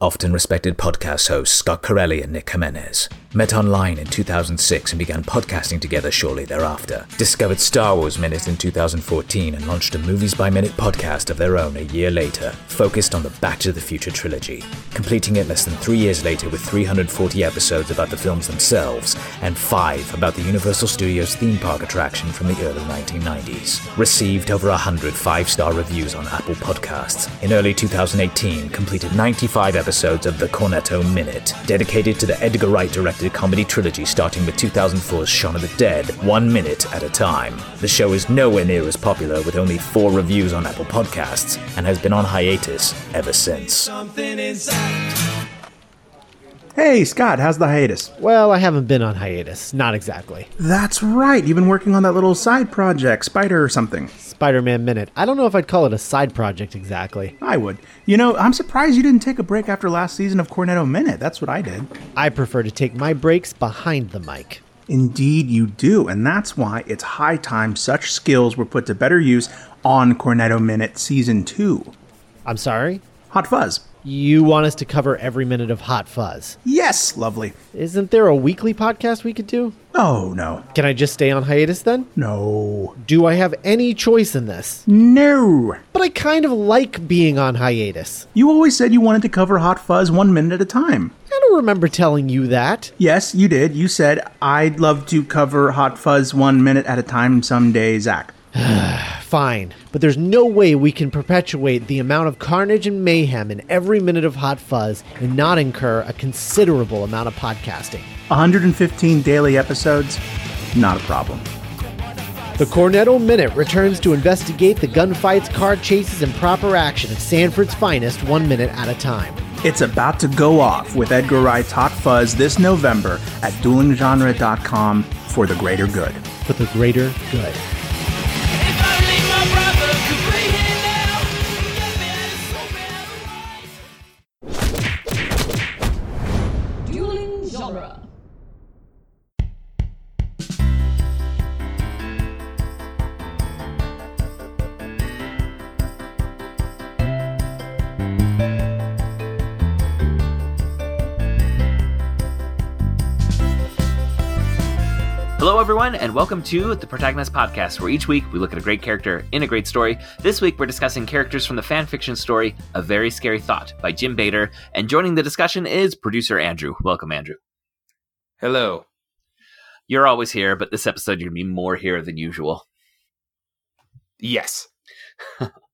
Often respected podcast hosts Scott Corelli and Nick Jimenez met online in 2006 and began podcasting together shortly thereafter. Discovered Star Wars Minute in 2014 and launched a Movies by Minute podcast of their own a year later, focused on the Back to the Future trilogy, completing it less than three years later with 340 episodes about the films themselves and five about the Universal Studios theme park attraction from the early 1990s. Received over 100 five-star reviews on Apple Podcasts. In early 2018, completed 95 episodes of The Cornetto Minute, dedicated to the Edgar Wright directed comedy trilogy starting with 2004's Shaun of the Dead, one minute at a time. The show is nowhere near as popular with only four reviews on Apple Podcasts and has been on hiatus ever since. Hey, Scott, how's the hiatus? Well, I haven't been on hiatus. Not exactly. That's right. You've been working on that little side project, Spider or something. Spider Man Minute. I don't know if I'd call it a side project exactly. I would. You know, I'm surprised you didn't take a break after last season of Cornetto Minute. That's what I did. I prefer to take my breaks behind the mic. Indeed, you do. And that's why it's high time such skills were put to better use on Cornetto Minute Season 2. I'm sorry? Hot Fuzz. You want us to cover every minute of Hot Fuzz. Yes, lovely. Isn't there a weekly podcast we could do? Oh, no. Can I just stay on hiatus then? No. Do I have any choice in this? No. But I kind of like being on hiatus. You always said you wanted to cover Hot Fuzz one minute at a time. I don't remember telling you that. Yes, you did. You said, I'd love to cover Hot Fuzz one minute at a time someday, Zach. Fine, but there's no way we can perpetuate the amount of carnage and mayhem in every minute of Hot Fuzz and not incur a considerable amount of podcasting. 115 daily episodes, not a problem. The Cornetto Minute returns to investigate the gunfights, car chases, and proper action of Sanford's finest one minute at a time. It's about to go off with Edgar Wright's Hot Fuzz this November at duelinggenre.com for the greater good. For the greater good. Everyone, and welcome to the Protagonist Podcast, where each week we look at a great character in a great story. This week we're discussing characters from the fan fiction story A Very Scary Thought by Jim Bader, and joining the discussion is producer Andrew. Welcome, Andrew. Hello. You're always here, but this episode you're going to be more here than usual. Yes.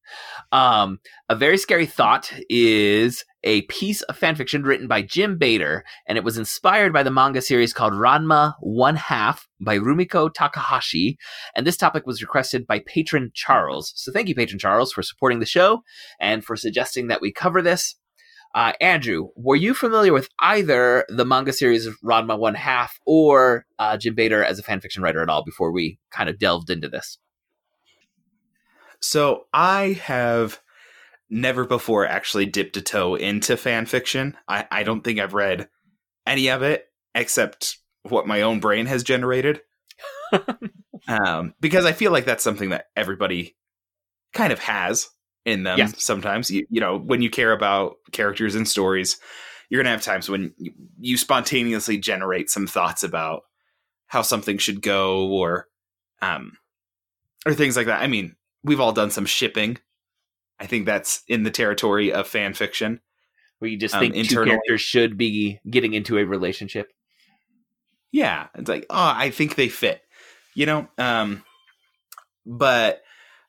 Um, a very scary thought is a piece of fanfiction written by Jim Bader, and it was inspired by the manga series called Ranma One Half by Rumiko Takahashi. And this topic was requested by patron Charles. So thank you, patron Charles, for supporting the show and for suggesting that we cover this. Uh, Andrew, were you familiar with either the manga series Ranma One Half or uh, Jim Bader as a fanfiction writer at all before we kind of delved into this? So I have never before actually dipped a toe into fan fiction. I, I don't think I've read any of it except what my own brain has generated. um, because I feel like that's something that everybody kind of has in them Yes. sometimes. You, you know, when you care about characters and stories, you're going to have times when you, you spontaneously generate some thoughts about how something should go or um or things like that. I mean, we've all done some shipping. I think that's in the territory of fan fiction. Where you just Um, think two characters should be getting into a relationship? Yeah, it's like, oh, I think they fit, you know. Um, but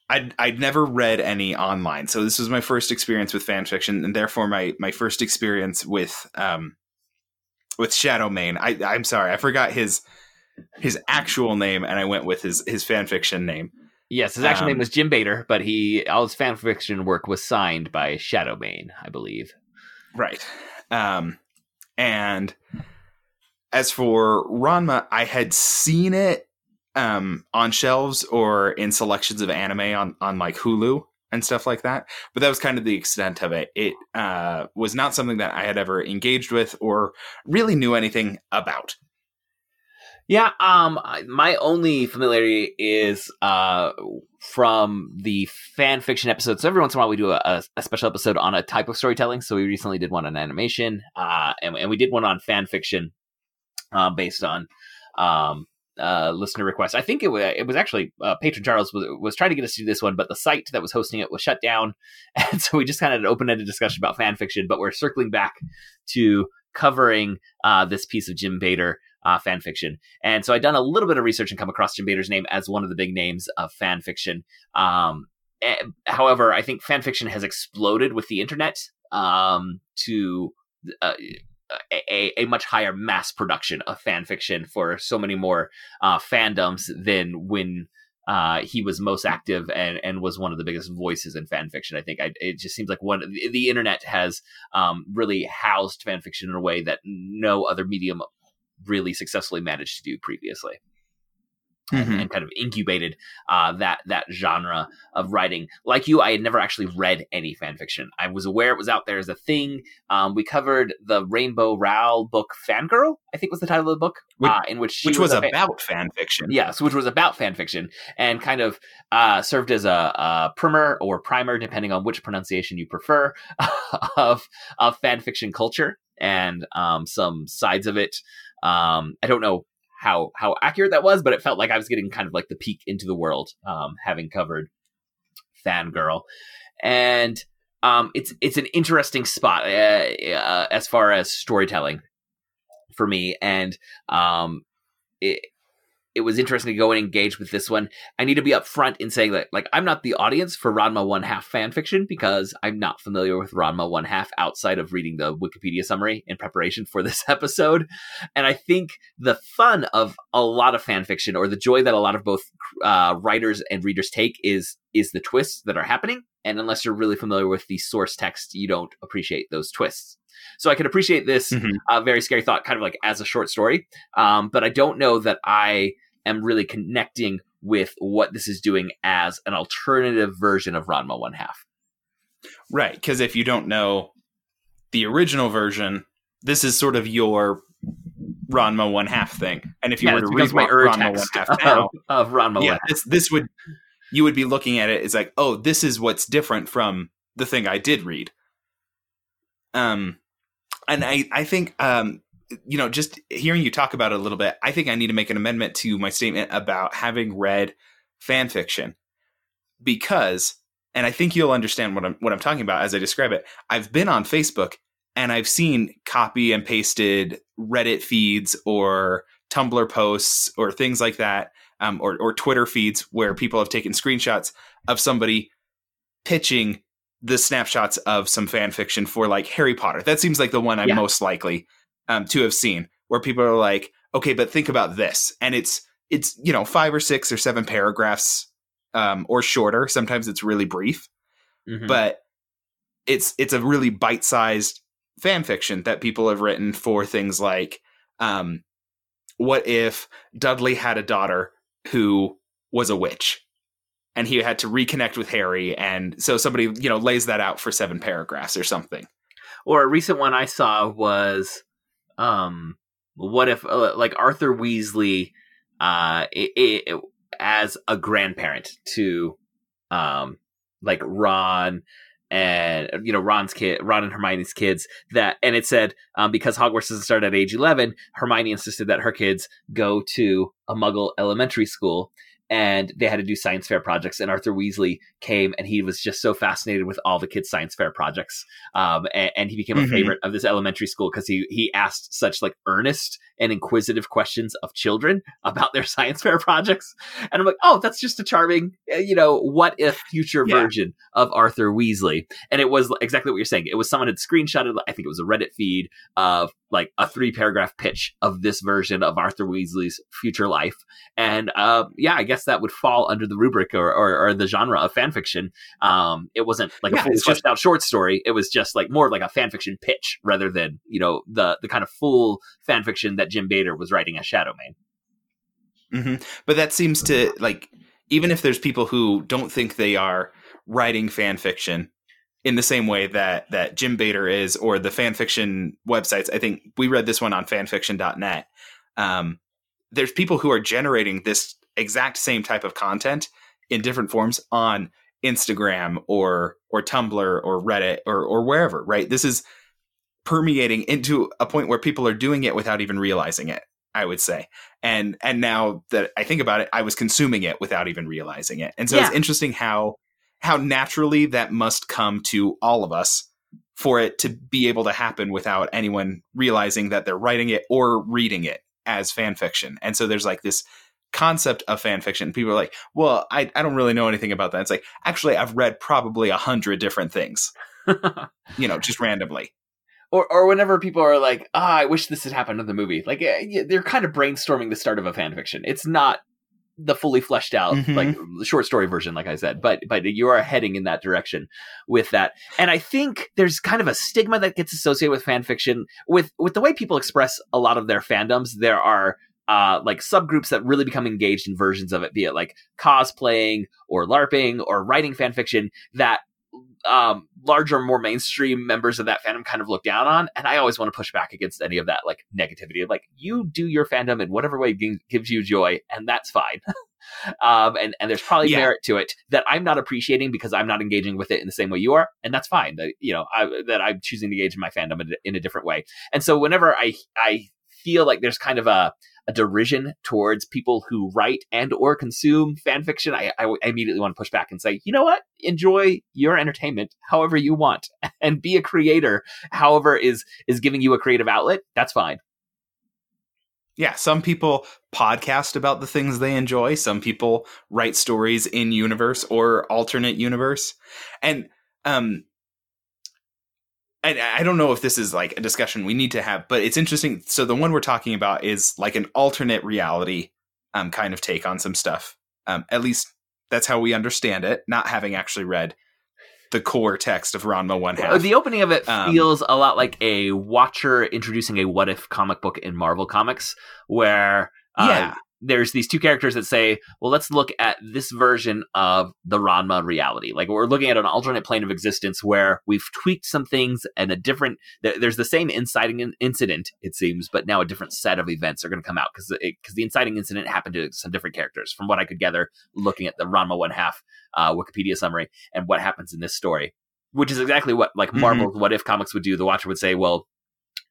I'd I'd never read any online, so this was my first experience with fan fiction, and therefore my my first experience with um with Shadowmane. I I'm sorry, I forgot his his actual name, and I went with his his fan fiction name. Yes, his actual name Um, was Jim Bader, but he all his fan fiction work was signed by Shadowmane, I believe. Right. Um, and as for Ranma, I had seen it um, on shelves or in selections of anime on, on like Hulu and stuff like that. But that was kind of the extent of it. It uh, was not something that I had ever engaged with or really knew anything about. Yeah, um, my only familiarity is uh from the fan fiction episodes. So every once in a while, we do a, a, special episode on a type of storytelling. So we recently did one on animation, uh, and, and we did one on fan fiction, uh, based on um uh listener requests. I think it was it was actually uh, patron Charles was was trying to get us to do this one, but the site that was hosting it was shut down, and so we just kind of had an open ended discussion about fan fiction. But we're circling back to covering uh this piece of Jim Bader uh, fan fiction. And so I'd done a little bit of research and come across Jim Bader's name as one of the big names of fan fiction. Um, eh, however, I think fan fiction has exploded with the internet um, to uh, a, a much higher mass production of fan fiction for so many more uh, fandoms than when uh, he was most active and, and was one of the biggest voices in fan fiction. I think I, it just seems like one the, the internet has um, really housed fan fiction in a way that no other medium really successfully managed to do previously and, Mhm. and kind of incubated uh, that that genre of writing. Like you, I had never actually read any fan fiction. I was aware it was out there as a thing. Um, we covered the Rainbow Rowell book "Fangirl," I think was the title of the book, Which- uh, in which she which was, fan- about fan fiction. Yes, which was about fan fiction and kind of uh, served as a, a primer or primer, depending on which pronunciation you prefer, of of fan fiction culture and um, some sides of it. Um, I don't know how how accurate that was, but it felt like I was getting kind of like the peek into the world, um, having covered Fangirl, and um, it's it's an interesting spot uh, uh, as far as storytelling for me, and um, it it was interesting to go and engage with this one. I need to be upfront in saying that, like, I'm not the audience for Ranma One Half fan fiction because I'm not familiar with Ranma One Half outside of reading the Wikipedia summary in preparation for this episode. And I think the fun of a lot of fan fiction, or the joy that a lot of both uh, writers and readers take, is is the twists that are happening. And unless you're really familiar with the source text, you don't appreciate those twists. So I can appreciate this Mhm. uh, very scary thought, kind of like as a short story. Um, but I don't know that I am really connecting with what this is doing as an alternative version of Ranma One Half. Right, because if you don't know the original version, this is sort of your Ranma one half thing. And if you Yeah, were to read my Ranma one half now, of, of Ranma yeah, One. this this would you would be looking at it as like, oh, this is what's different from the thing I did read. Um, and I I think um you know just hearing you talk about it a little bit, I think I need to make an amendment to my statement about having read fan fiction because, and I think you'll understand what I'm what I'm talking about as I describe it. I've been on Facebook and I've seen copy and pasted Reddit feeds or Tumblr posts or things like that, um, or or Twitter feeds where people have taken screenshots of somebody pitching the snapshots of some fan fiction for like Harry Potter. That seems like the one I'm Yeah. most likely um, to have seen, where people are like, okay, but think about this, and it's it's you know five or six or seven paragraphs um, or shorter. Sometimes it's really brief, Mhm. but it's it's a really bite-sized fan fiction that people have written for things like um, what if Dudley had a daughter who was a witch and he had to reconnect with Harry and so somebody you know lays that out for seven paragraphs or something or a recent one I saw was, um, what if uh, like Arthur Weasley, uh, i i as a grandparent to, um, like Ron and you know Ron's kid, Ron and Hermione's kids. That and it said um, because Hogwarts doesn't start at age eleven, Hermione insisted that her kids go to a Muggle elementary school. And they had to do science fair projects, and Arthur Weasley came, and he was just so fascinated with all the kids' science fair projects um, and, and he became a Mhm. favorite of this elementary school because he he asked such like earnest and inquisitive questions of children about their science fair projects. And I'm like, oh, that's just a charming, uh, you know, what if future Yeah. version of Arthur Weasley? And it was exactly what you're saying. It was someone had screenshotted, I think it was a Reddit feed of like a three paragraph pitch of this version of Arthur Weasley's future life. And uh, yeah, I guess that would fall under the rubric or, or, or the genre of fan fiction. Um, it wasn't like Yeah, a fully it's fleshed just- out short story. It was just like more of like a fan fiction pitch rather than you know the the kind of full fan fiction that Jim Bader was writing as Shadowmane. hmm But that seems to like even if there's people who don't think they are writing fan fiction in the same way that that Jim Bader is or the fan fiction websites. I think we read this one on fanfiction.net. Um there's people who are generating this exact same type of content in different forms on Instagram or or Tumblr or Reddit or or wherever, right? This is permeating into a point where people are doing it without even realizing it, I would say. And and now that I think about it, I was consuming it without even realizing it. And so Yeah. it's interesting how how naturally that must come to all of us for it to be able to happen without anyone realizing that they're writing it or reading it as fan fiction. And so there's like this concept of fan fiction. People are like, well, I, I don't really know anything about that. It's like, actually, I've read probably a hundred different things, you know, just randomly. or or whenever people are like, "Ah, I wish this had happened in the movie." Like eh, they're kind of brainstorming the start of a fan fiction. It's not the fully fleshed out Mhm. like the short story version like I said, but but you are heading in that direction with that. And I think there's kind of a stigma that gets associated with fan fiction with with the way people express a lot of their fandoms. There are uh, like subgroups that really become engaged in versions of it, be it like cosplaying or LARPing or writing fan fiction that um, larger, more mainstream members of that fandom kind of look down on. And I always want to push back against any of that like negativity. Like you do your fandom in whatever way gi- gives you joy, and that's fine. um, and and there's probably Yeah. merit to it that I'm not appreciating because I'm not engaging with it in the same way you are, and that's fine. That you know I, that I'm choosing to engage in my fandom in, a- in a different way. And so whenever I I feel like there's kind of a a derision towards people who write and or consume fan fiction, I, I, I immediately want to push back and say, you know what? Enjoy your entertainment however you want, and be a creator. However, is is giving you a creative outlet. That's fine. Yeah, some people podcast about the things they enjoy. Some people write stories in universe or alternate universe. And um and I don't know if this is like a discussion we need to have, but it's interesting. So the one we're talking about is like an alternate reality um kind of take on some stuff. Um at least that's how we understand it, not having actually read the core text of Ranma one half. The opening of it Um, feels a lot like a Watcher introducing a what if comic book in Marvel Comics, where uh, yeah. There's these two characters that say, well, let's look at this version of the Ranma reality. Like we're looking at an alternate plane of existence where we've tweaked some things and a different, there- there's the same inciting in- incident, it seems, but now a different set of events are going to come out because because the inciting incident happened to some different characters from what I could gather looking at the Ranma one half uh, Wikipedia summary and what happens in this story, which is exactly what like Mhm. What If comics would do. The Watcher would say, well,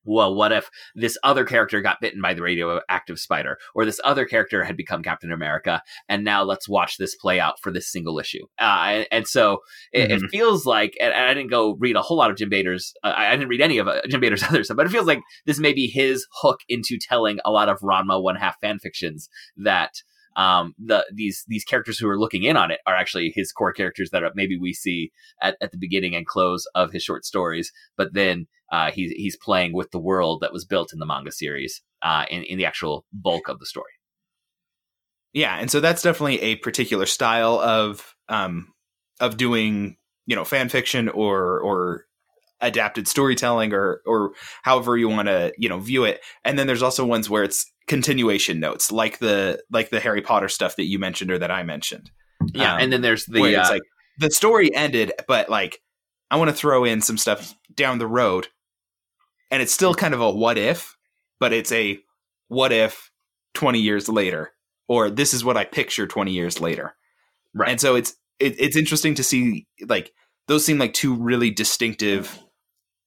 well, what if this other character got bitten by the radioactive spider, or this other character had become Captain America, and now let's watch this play out for this single issue. Uh, and, and so it, it feels like, and I didn't go read a whole lot of Jim Bader's, uh, I I didn't read any of uh, Jim Bader's other stuff, but it feels like this may be his hook into telling a lot of Ranma one half fan fictions that um the these these characters who are looking in on it are actually his core characters that are, maybe we see at, at the beginning and close of his short stories but then uh he's he's playing with the world that was built in the manga series uh in, in the actual bulk of the story Yeah, and so that's definitely a particular style of um of doing, you know, fan fiction or or adapted storytelling or or however you want to, you know, view it. And then there's also ones where it's continuation notes, like the like the Harry Potter stuff that you mentioned or that I mentioned. yeah Um, and then there's the it's uh, like the story ended, but like I want to throw in some stuff down the road, and it's still kind of a what if, but it's a what if twenty years later, or this is what I picture twenty years later, Right. And so it's it, it's interesting to see like those seem like two really distinctive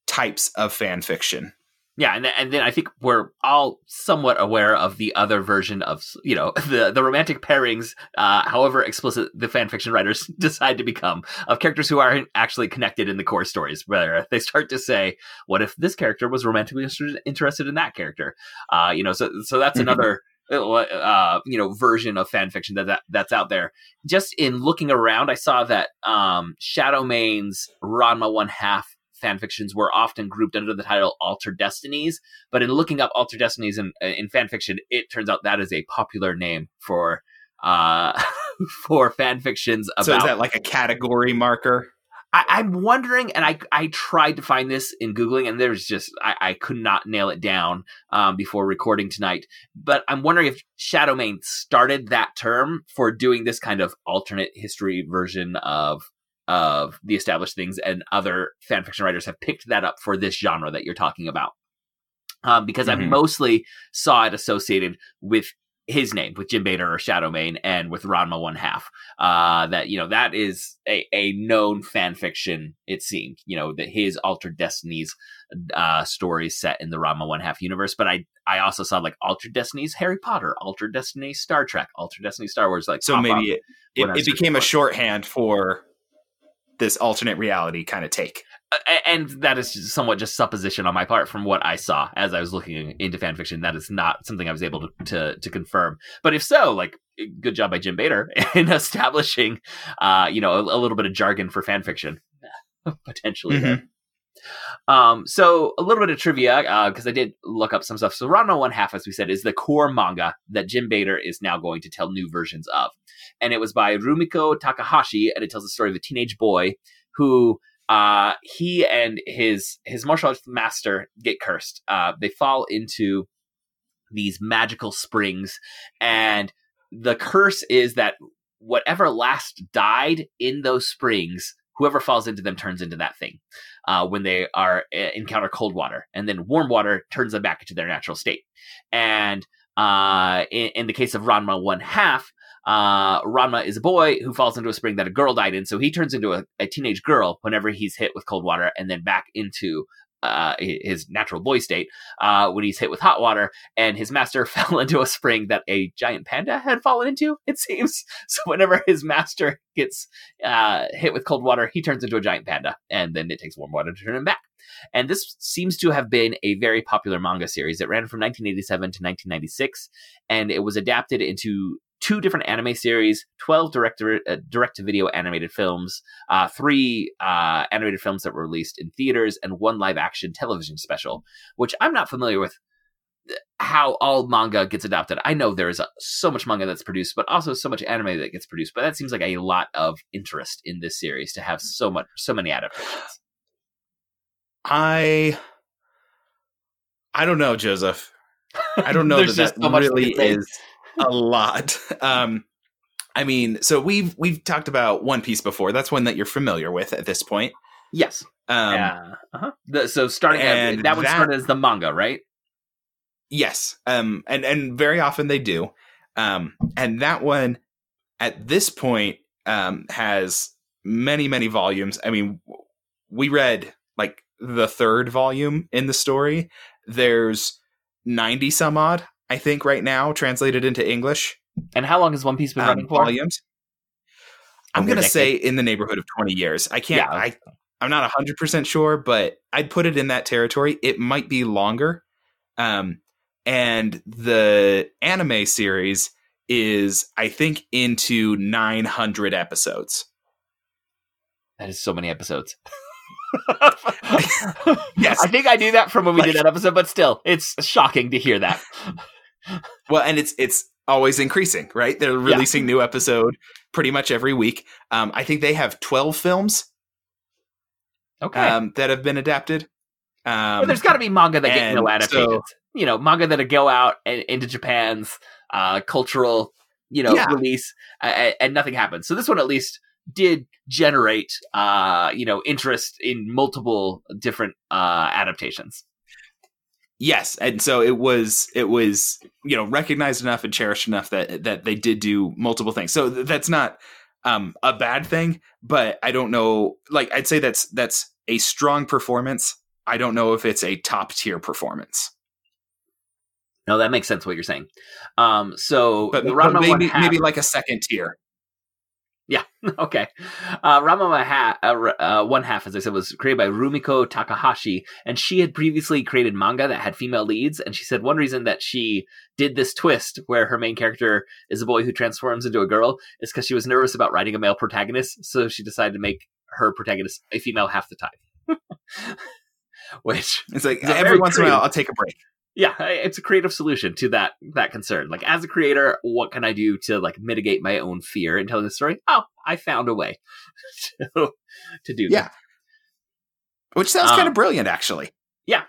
types of fan fiction. Yeah, and then, and then I think we're all somewhat aware of the other version of you know the the romantic pairings, uh, however explicit the fan fiction writers decide to become of characters who aren't actually connected in the core stories. Where they start to say, "What if this character was romantically interested in that character?" Uh, you know, so so that's Mhm. another uh, you know version of fan fiction that, that that's out there. Just in looking around, I saw that um, Shadowmane's Ranma one half fan fictions were often grouped under the title Alter Destinies. But in looking up Alter Destinies in, in fan fiction, it turns out that is a popular name for uh, for fan fictions about. so is that like a category marker? I, I'm wondering, and I I tried to find this in googling, and there's just I, I could not nail it down um, before recording tonight. But I'm wondering if Shadowmane started that term for doing this kind of alternate history version of of the established things, and other fan fiction writers have picked that up for this genre that you're talking about. Um, because I Mhm. mostly saw it associated with his name with Jim Bader or Shadowmane and with Ranma one half. Uh, that you know that is a, a known fan fiction. It seemed you know that his altered destinies uh, stories set in the Ranma one half universe. But I I also saw like altered destinies Harry Potter, altered destiny Star Trek, altered destiny Star Wars. Like So maybe it, it, it became a shorthand for this alternate reality kind of take. And that is somewhat just supposition on my part from what I saw as I was looking into fan fiction. That is not something I was able to to, to confirm. But if so, like good job by Jim Bader in establishing, uh, you know, a, a little bit of jargon for fan fiction, potentially. there. Um, so a little bit of trivia because I did look up some stuff. So Ranma One Half, as we said, is the core manga that Jim Bader is now going to tell new versions of, and it was by Rumiko Takahashi, and it tells the story of a teenage boy who uh, he and his his martial arts master get cursed. Uh, they fall into these magical springs, and the curse is that whatever last died in those springs, whoever falls into them turns into that thing. Uh, when they are uh, encounter cold water, and then warm water turns them back into their natural state. And uh, in, in the case of Ranma one half, uh, Ranma is a boy who falls into a spring that a girl died in, so he turns into a, a teenage girl whenever he's hit with cold water, and then back into uh, his natural boy state uh, when he's hit with hot water. And his master fell into a spring that a giant panda had fallen into. It seems so. Whenever his master gets uh, hit with cold water, he turns into a giant panda, and then it takes warm water to turn him back. And this seems to have been a very popular manga series. It ran from 1987 to 1996, and it was adapted into two different anime series, 12 direct uh, direct to video animated films, uh, three uh, animated films that were released in theaters, and one live action television special, which I'm not familiar with how all manga gets adapted. I know there is so much manga that's produced, but also so much anime that gets produced. But that seems like a lot of interest in this series to have so much, so many adaptations. I I don't know, Joseph. I don't know that that so much really is a lot. Um, I mean, so we've we've talked about One Piece before. That's one that you're familiar with at this point. Yes. Um, yeah. Uh-huh. The, so starting at, that one that- started as the manga, right? Yes, um, and and very often they do. Um, and that one at this point um, has many many volumes. I mean, we read like the third volume in the story. There's ninety some odd, I think, right now translated into English And how long has One Piece been um, running for? volumes. I'm gonna say in the neighborhood of twenty years. I can't. Yeah. I I'm not hundred percent sure, but I'd put it in that territory. It might be longer. Um, and the anime series is, I think, into 900 episodes. That is so many episodes. Yes. I think I knew that from when we did that episode, but still, it's shocking to hear that. Well, and it's it's always increasing, right? They're releasing new episode pretty much every week. Um, I think they have 12 films Okay. um, that have been adapted. Um, but there's got to be manga that get no adaptations. so- you know, manga that go out and into Japan's uh, cultural, you know, Yeah. release, uh, and nothing happens. So this one at least did generate, uh, you know, interest in multiple different uh, adaptations. Yes, and so it was it was you know recognized enough and cherished enough that that they did do multiple things. So th- that's not um, a bad thing, but I don't know. Like I'd say that's that's a strong performance. I don't know if it's a top tier performance, No, that makes sense what you're saying. Um, so but, the but maybe maybe like a second tier. Yeah. Okay. Uh, Ranma ha- uh, uh, one half, as I said, was created by Rumiko Takahashi, and she had previously created manga that had female leads. And she said one reason that she did this twist, where her main character is a boy who transforms into a girl, is because she was nervous about writing a male protagonist. So she decided to make her protagonist a female half the time. Which It's like every once in a while I'll take a break. Yeah it's a creative solution to that that concern like as a creator what can i do to like mitigate my own fear in telling the story oh i found a way to, to do that. Yeah. that Which sounds Um, kind of brilliant, actually. Yeah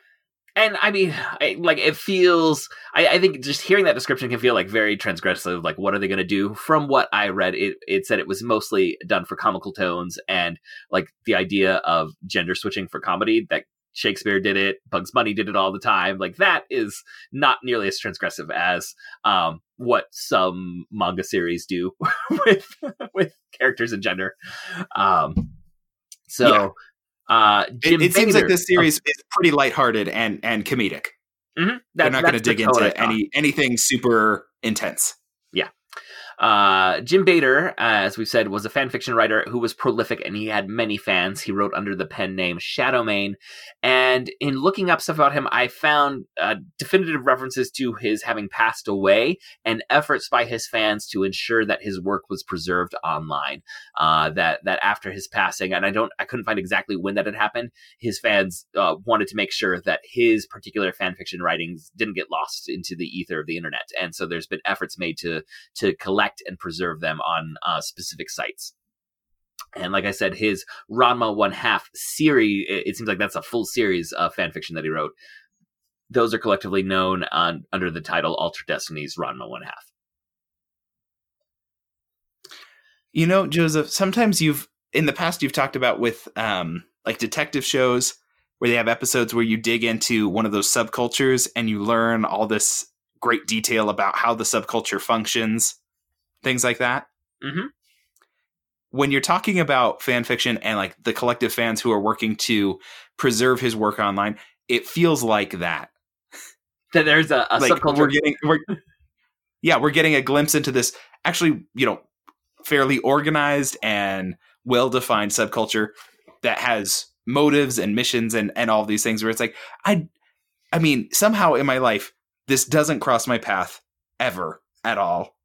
and i mean I, like it feels I, I think just hearing that description can feel like very transgressive like what are they going to do from what i read it, it said it was mostly done for comical tones and like the idea of gender switching for comedy that shakespeare did it bugs bunny did it all the time like that is not nearly as transgressive as um what some manga series do with with characters and gender. Um, so, Yeah. uh, It, it seems like this series is pretty lighthearted and and comedic. Mhm, They're not going to dig into any anything super intense. Uh, Jim Bader, uh, as we've said, was a fan fiction writer who was prolific and he had many fans. He wrote under the pen name Shadowmane. And in looking up stuff about him, I found uh, definitive references to his having passed away and efforts by his fans to ensure that his work was preserved online. Uh, that that after his passing, and I don't, I couldn't find exactly when that had happened. His fans uh, wanted to make sure that his particular fan fiction writings didn't get lost into the ether of the internet. And so there's been efforts made to to collect and preserve them on uh, specific sites. And like I said, his Ranma One Half series, it, it seems like that's a full series of fan fiction that he wrote. Those are collectively known on, under the title Alter Destinies Ranma One Half. You know, Joseph, sometimes you've in the past you've talked about with um like detective shows where they have episodes where you dig into one of those subcultures and you learn all this great detail about how the subculture functions, things like that. Mhm. When you're talking about fan fiction and like the collective fans who are working to preserve his work online, it feels like that. That there's a, a like subculture. we're getting we're yeah we're getting a glimpse into this actually you know fairly organized and well defined subculture that has motives and missions and and all these things where it's like i i mean somehow in my life this doesn't cross my path ever at all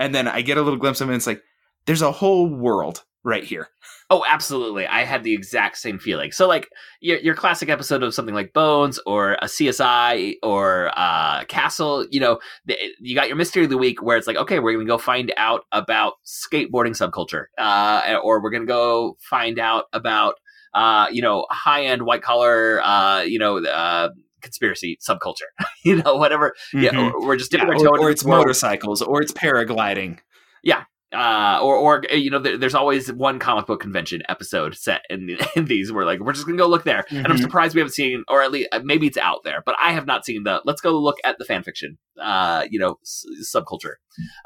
and then i get a little glimpse of it and it's like there's a whole world right here Oh, absolutely. I had the exact same feeling. So, like your your classic episode of something like Bones or a CSI or uh, Castle, you know, the, you got your mystery of the week where it's like, okay, we're gonna go find out about skateboarding subculture, uh, or we're gonna go find out about, uh, you know, high end white collar, uh, you know, uh, conspiracy subculture, you know, whatever. Yeah, Mhm. or- we're just Yeah, dipping our toe or, or it's motorcycles or it's paragliding Yeah, uh, or or you know, there, there's always one comic book convention episode set in, in these. Where like we're just gonna go look there, and I'm Mhm. surprised we haven't seen, or at least uh, maybe it's out there, but I have not seen the. Let's go look at the fan fiction, uh, you know, s- subculture.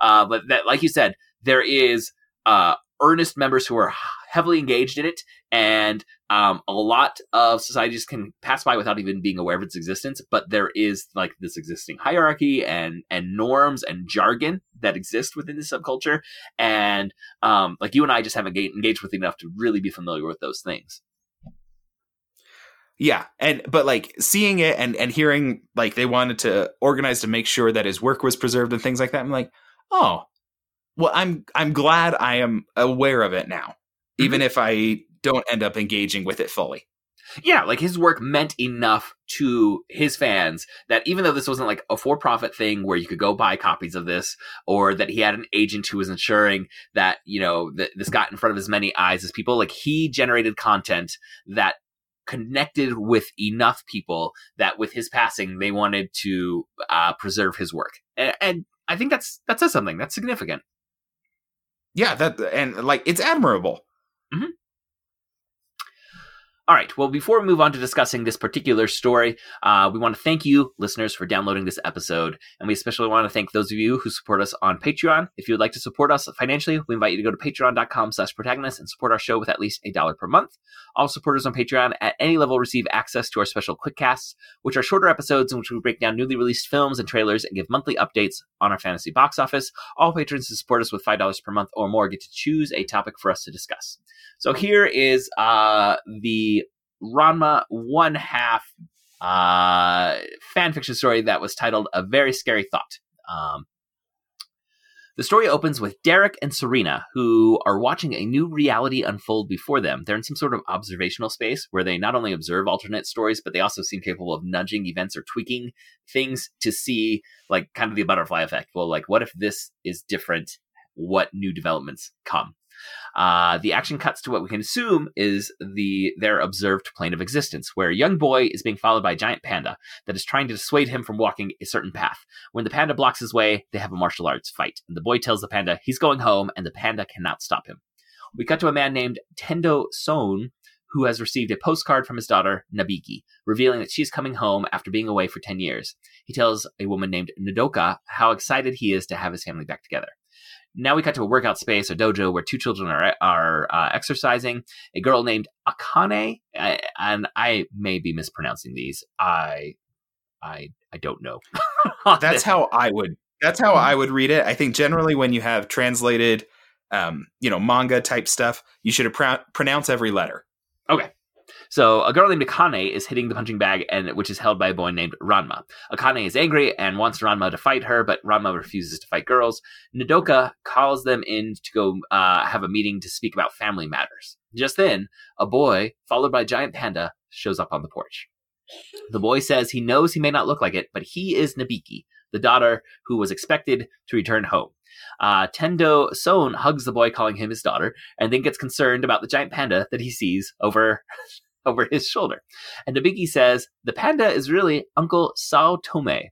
Uh, but that, like you said, there is uh earnest members who are heavily engaged in it, and um, a lot of societies can pass by without even being aware of its existence. But there is like this existing hierarchy and and norms and jargon that exist within the subculture, and um, like you and I just haven't ga- engaged with enough to really be familiar with those things. Yeah, and but like seeing it and and hearing like they wanted to organize to make sure that his work was preserved and things like that. I'm like, oh, well, I'm I'm glad I am aware of it now, even if I don't end up engaging with it fully. Yeah, like his work meant enough to his fans that even though this wasn't like a for profit thing where you could go buy copies of this, or that he had an agent who was ensuring that, you know, that this got in front of as many eyes as people, like he generated content that connected with enough people that with his passing, they wanted to uh, preserve his work. And, and I think that's that says something. That's significant. Yeah, that and like it's admirable. All right. Well, before we move on to discussing this particular story, uh, we want to thank you, listeners, for downloading this episode. And we especially want to thank those of you who support us on Patreon. If you would like to support us financially, we invite you to go to patreon.com slash protagonist and support our show with at least a dollar per month. All supporters on Patreon at any level receive access to our special quickcasts, which are shorter episodes in which we break down newly released films and trailers and give monthly updates on our fantasy box office. All patrons who support us with $5 per month or more get to choose a topic for us to discuss. So here is uh, the Ranma one half uh, fan fiction story that was titled "A Very Scary Thought." Um, the story opens with Derek and Serena, who are watching a new reality unfold before them. They're in some sort of observational space where they not only observe alternate stories, but they also seem capable of nudging events or tweaking things to see, like, kind of the butterfly effect. Well, like, what if this is different? What new developments come? Uh, the action cuts to what we can assume is the their observed plane of existence, where a young boy is being followed by a giant panda that is trying to dissuade him from walking a certain path. When the panda blocks his way, they have a martial arts fight, and the boy tells the panda he's going home, and the panda cannot stop him. We cut to a man named Tendo Soun, who has received a postcard from his daughter, Nabiki, revealing that she is coming home after being away for 10 years. He tells a woman named Nodoka how excited he is to have his family back together. Now we cut to a workout space, a dojo, where two children are, are uh, exercising. A girl named Akane, uh, and I may be mispronouncing these. I, I, I don't know. That's how I would. That's how I would read it. I think generally when you have translated, um, you know, manga type stuff, you should pro- pronounce every letter. Okay. So a girl named Akane is hitting the punching bag, and which is held by a boy named Ranma. Akane is angry and wants Ranma to fight her, but Ranma refuses to fight girls. Nodoka calls them in to go uh, have a meeting to speak about family matters. Just then, a boy, followed by a giant panda, shows up on the porch. The boy says he knows he may not look like it, but he is Nabiki, the daughter who was expected to return home. Uh, Tendo Soun hugs the boy, calling him his daughter, and then gets concerned about the giant panda that he sees over over his shoulder. And Nabiki says the panda is really Uncle Saotome.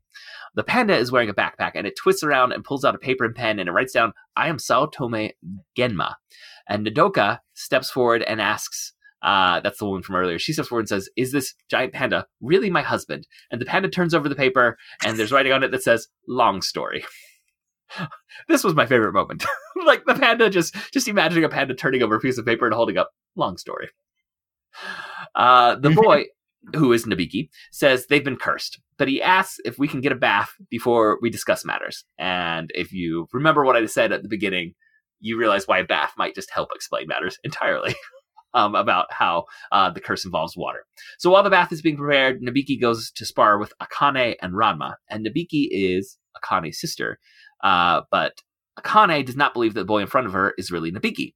The panda is wearing a backpack, and it twists around and pulls out a paper and pen, and it writes down, "I am Saotome Genma." And Nodoka steps forward and asks. Uh, that's the woman from earlier. She steps forward and says, Is this giant panda really my husband? And the panda turns over the paper, and there's writing on it that says, Long story. this was my favorite moment. like the panda just just imagining a panda turning over a piece of paper and holding up long story. Uh, the boy, who is Nabiki, says they've been cursed, but he asks if we can get a bath before we discuss matters. And if you remember what I said at the beginning, you realize why a bath might just help explain matters entirely. Um, about how uh, the curse involves water. So while the bath is being prepared, Nabiki goes to spar with Akane and Ranma, and Nabiki is Akane's sister, uh, but Akane does not believe that the boy in front of her is really Nabiki.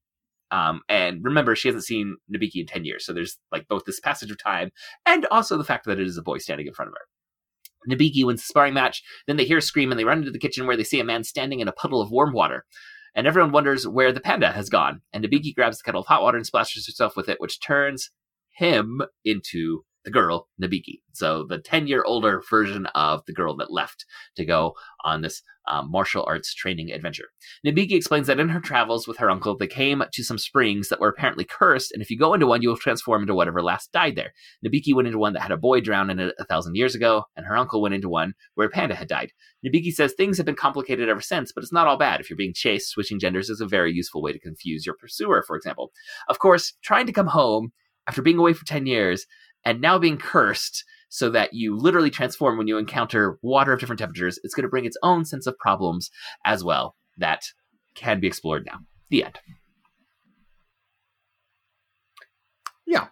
Um, and remember, she hasn't seen Nabiki in 10 years. So there's like both this passage of time and also the fact that it is a boy standing in front of her. Nabiki wins the sparring match. Then they hear a scream and they run into the kitchen where they see a man standing in a puddle of warm water. And everyone wonders where the panda has gone. And Nabiki grabs the kettle of hot water and splashes herself with it, which turns him into the girl, Nabiki. So the 10 year older version of the girl that left to go on this um, martial arts training adventure. Nabiki explains that in her travels with her uncle, they came to some springs that were apparently cursed, and if you go into one, you will transform into whatever last died there. Nabiki went into one that had a boy drowned in it a thousand years ago, and her uncle went into one where a panda had died. Nabiki says things have been complicated ever since, but it's not all bad. If you're being chased, switching genders is a very useful way to confuse your pursuer, for example. Of course, trying to come home after being away for 10 years and now being cursed so that you literally transform when you encounter water of different temperatures, it's going to bring its own sense of problems as well that can be explored now. The end. Yeah.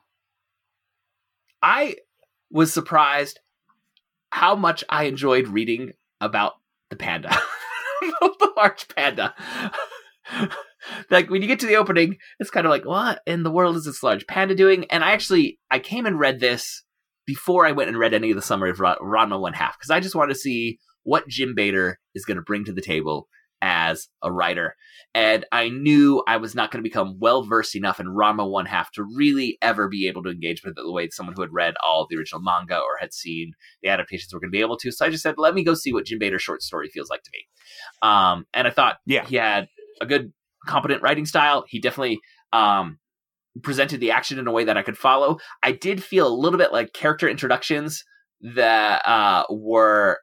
I was surprised how much I enjoyed reading about the panda, the large panda. Like when you get to the opening, it's kind of like, what in the world is this large panda doing? And I actually, I came and read this before I went and read any of the summary of Ra- Ranma One Half because I just wanted to see what Jim Bader is going to bring to the table as a writer. And I knew I was not going to become well versed enough in Ranma One Half to really ever be able to engage with it the way someone who had read all the original manga or had seen the adaptations were going to be able to. So I just said, let me go see what Jim Bader's short story feels like to me. Um, and I thought Yeah. he had a good, competent writing style. He definitely um, presented the action in a way that I could follow. I did feel a little bit like character introductions that uh, were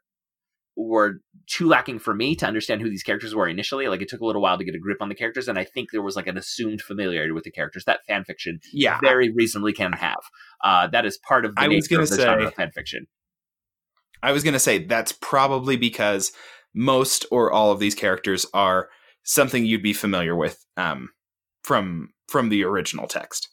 were too lacking for me to understand who these characters were initially. Like it took a little while to get a grip on the characters, and I think there was like an assumed familiarity with the characters that fan fiction Yeah. very reasonably can have. Uh, that is part of the I was nature gonna say- genre of fan fiction. I was going to say that's probably because most or all of these characters are something you'd be familiar with um, from from the original text,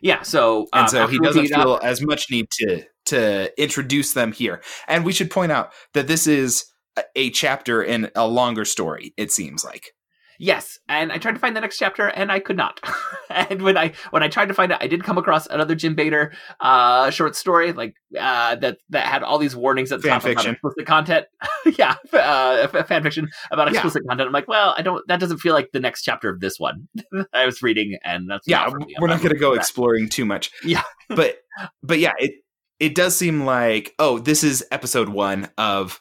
Yeah, so and um, so he doesn't feel up- as much need to to introduce them here. And we should point out that this is a, a chapter in a longer story. It seems like Yes, and I tried to find the next chapter, and I could not. and when I when I tried to find it, I did come across another Jim Bader uh, short story, like uh, that that had all these warnings at the Fan top about explicit content. yeah, uh, f- fan fiction about Yeah. explicit content. I'm like, well, I don't. That doesn't feel like the next chapter of this one I was reading, and that's yeah, not for me. I'm we're not going to go that. exploring too much. Yeah. but but yeah, it it does seem like oh, this is episode one of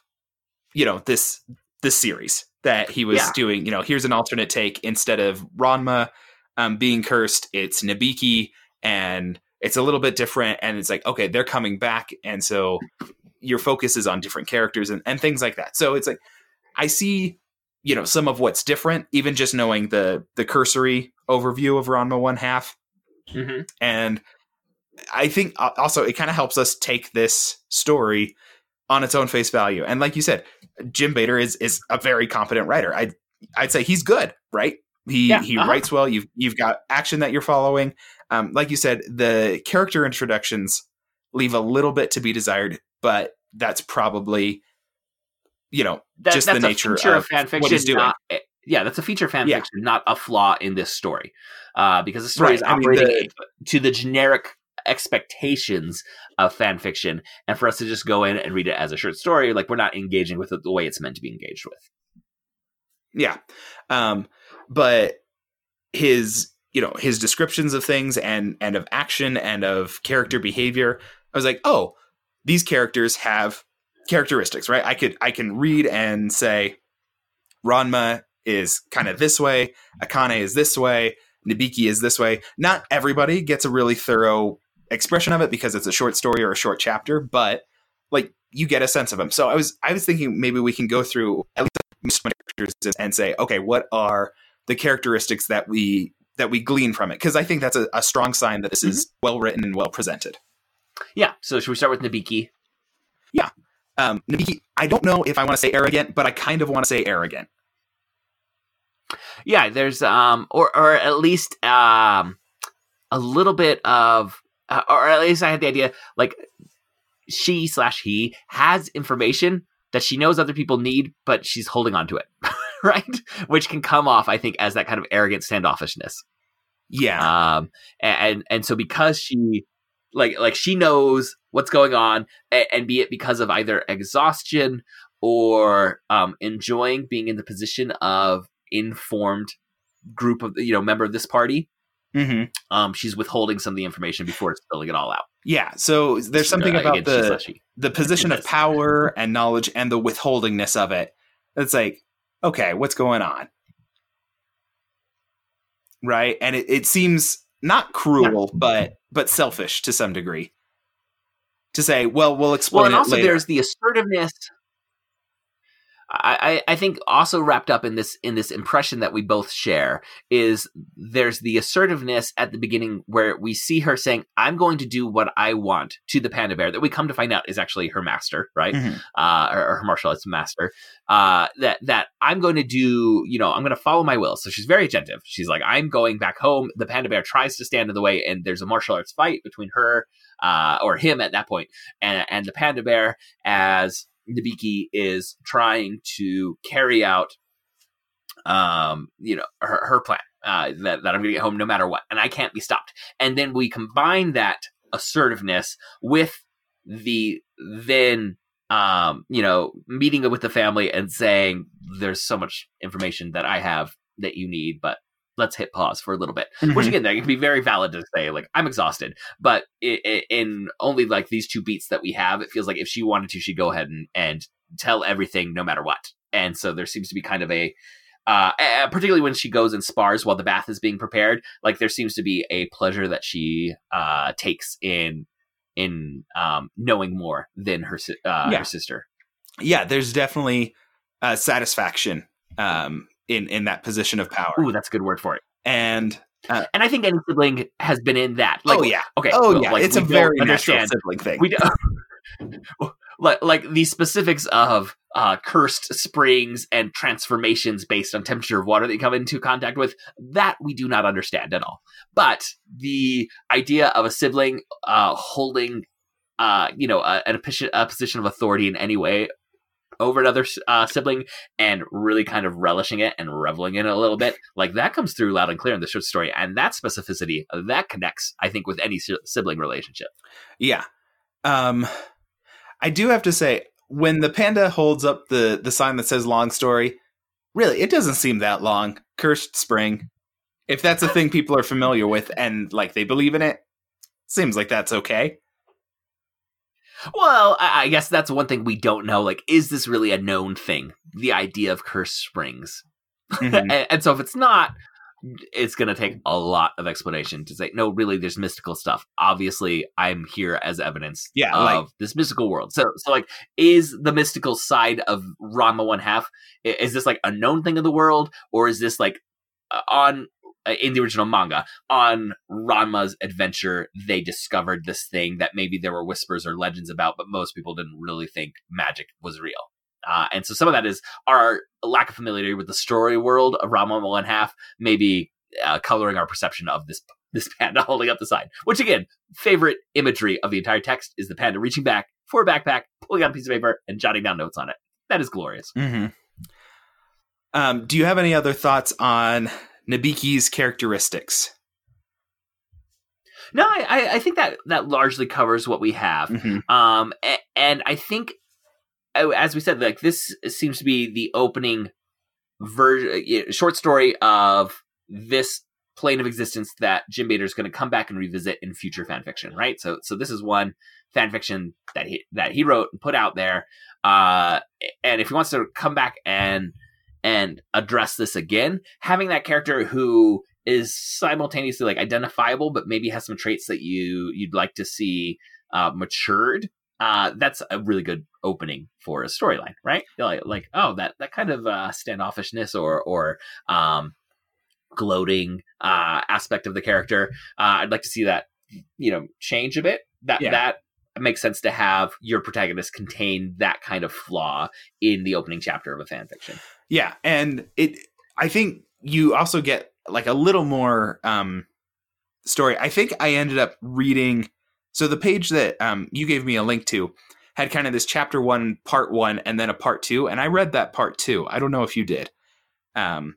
you know this this series that he was Yeah. doing. You know, here's an alternate take instead of Ranma um, being cursed, it's Nabiki and it's a little bit different and it's like okay they're coming back and so your focus is on different characters and, and things like that so it's like i see you know some of what's different even just knowing the the cursory overview of ranma one half hmm and i think uh, also it kind of helps us take this story on its own face value and like you said jim bader is is a very competent writer i would i'd say he's good right he Yeah, he uh-huh. writes well you've you've got action that you're following um like you said the character introductions leave a little bit to be desired but that's probably you know That, just the nature of of fan fiction. what he's doing not- eh, yeah, that's a feature of fan Yeah. fiction, not a flaw in this story. Uh, because the story Right, is I mean, operating to the generic expectations of fan fiction, and for us to just go in and read it as a short story, like we're not engaging with it the way it's meant to be engaged with. Yeah. Um, but his, you know, his descriptions of things and and of action and of character behavior, I was like, oh, these characters have characteristics, right? I could I can read and say Ranma is kind of this way, Akane is this way, Nabiki is this way. Not everybody gets a really thorough expression of it because it's a short story or a short chapter, but like you get a sense of them. So I was I was thinking maybe we can go through at least characters and say, okay, what are the characteristics that we that we glean from it? Because I think that's a, a strong sign that this is well written and well presented. Yeah. So should we start with Nabiki? Yeah. Um, Nabiki, I don't know if I want to say arrogant, but I kind of want to say arrogant. Yeah, there's um, or or at least um, a little bit of, uh, or at least I had the idea like she slash he has information that she knows other people need, but she's holding on to it, right? Which can come off, I think, as that kind of arrogant standoffishness. Yeah, Um, and and so because she like like she knows what's going on, and, and be it because of either exhaustion or um enjoying being in the position of informed group of you know member of this party hmm um she's withholding some of the information before spilling it all out yeah. So there's something Uh, about again, the she. the position of power and knowledge and the withholdingness of it. It's like, okay, what's going on? Right? And it, it seems not cruel, but but selfish to some degree. To say, well, we'll explain well and also later. there's the assertiveness I, I think also wrapped up in this in this impression that we both share is there's the assertiveness at the beginning where we see her saying I'm going to do what I want to the panda bear that we come to find out is actually her master right? Mhm. uh, or, or her martial arts master. Uh, that that I'm going to do you know I'm going to follow my will. So she's very attentive. She's like I'm going back home. The panda bear tries to stand in the way and there's a martial arts fight between her uh, or him at that point and and the panda bear as Nabiki is trying to carry out, um, you know, her, her plan uh, that that I'm going to get home no matter what, and I can't be stopped. And then we combine that assertiveness with the then, um, you know, meeting up with the family and saying, "There's so much information that I have that you need, but." Let's hit pause for a little bit. Which Mhm. again, that can be very valid to say, like, I'm exhausted but i i in only like these two beats that we have, it feels like if she wanted to, she'd go ahead and, and tell everything no matter what. And so there seems to be kind of a, uh, uh, particularly when she goes and spars while the bath is being prepared, like there seems to be a pleasure that she uh, takes in in um, knowing more than her uh, Yeah. her sister. yeah, there's definitely uh, satisfaction um, in in that position of power, Ooh, that's a good word for it. and And I think any sibling has been in that. Like, oh yeah, okay, oh well, yeah, like, it's a very natural sibling thing. we don't like like the specifics of uh, cursed springs and transformations based on temperature of water that you come into contact with that we do not understand at all but the idea of a sibling uh, holding uh, you know a, a position of authority in any way over another uh, sibling and really kind of relishing it and reveling in it a little bit like that comes through loud and clear in the short story and that specificity that connects i think with any sibling relationship Yeah. Um I do have to say when the panda holds up the the sign that says long story, really it doesn't seem that long. Cursed spring. If that's a thing people are familiar with and like they believe in it, seems like that's okay. Well, I, I guess that's one thing we don't know. Like, is this really a known thing? The idea of cursed springs, Mhm. and, and so if it's not, it's going to take a lot of explanation to say no really there's mystical stuff obviously i'm here as evidence Yeah, of like- this mystical world so so like is the mystical side of Ranma one half is this like a known thing of the world or is this like on in the original manga on ranma's adventure they discovered this thing that maybe there were whispers or legends about but most people didn't really think magic was real uh, and so some of that is our lack of familiarity with the story world of Ranma One Half, maybe uh, coloring our perception of this this panda holding up the sign. Which again, favorite imagery of the entire text is the panda reaching back for a backpack, pulling out a piece of paper, and jotting down notes on it. That is glorious. Mm-hmm. Um, do you have any other thoughts on Nabiki's characteristics? No, I, I, I think that that largely covers what we have. Mhm. Um, a- and I think, as we said, like this seems to be the opening version, short story of this plane of existence that Jim Bader is going to come back and revisit in future fan fiction, right? So, so this is one fan fiction that he that he wrote and put out there. Uh, and if he wants to come back and and address this again, having that character who is simultaneously like identifiable, but maybe has some traits that you you'd like to see uh, matured. Uh, that's a really good opening for a storyline, right? Like, like, oh, that that kind of uh, standoffishness or or um, gloating uh, aspect of the character. Uh, I'd like to see that you know change a bit. That Yeah. that makes sense to have your protagonist contain that kind of flaw in the opening chapter of a fan fiction. Yeah, and it. I think you also get like a little more um, story. I think I ended up reading. So the page that um, you gave me a link to had kind of this chapter one, part one, and then a part two, and I read that part two. I don't know if you did. Um,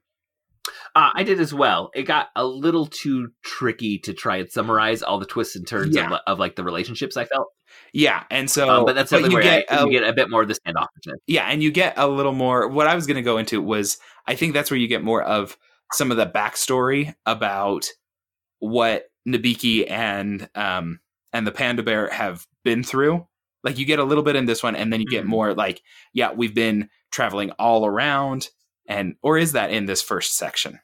Uh, I did as well. It got a little too tricky to try and summarize all the twists and turns Yeah. of, of like the relationships I felt. Yeah, and so um, but that's something you get I, a- you get a bit more of the standoffishness. Yeah, and you get a little more. What I was going to go into was, I think that's where you get more of some of the backstory about what Nabiki and um and the panda bear have been through. Like you get a little bit in this one, and then you get Mhm. more like, yeah, we've been traveling all around, and or is that in this first section?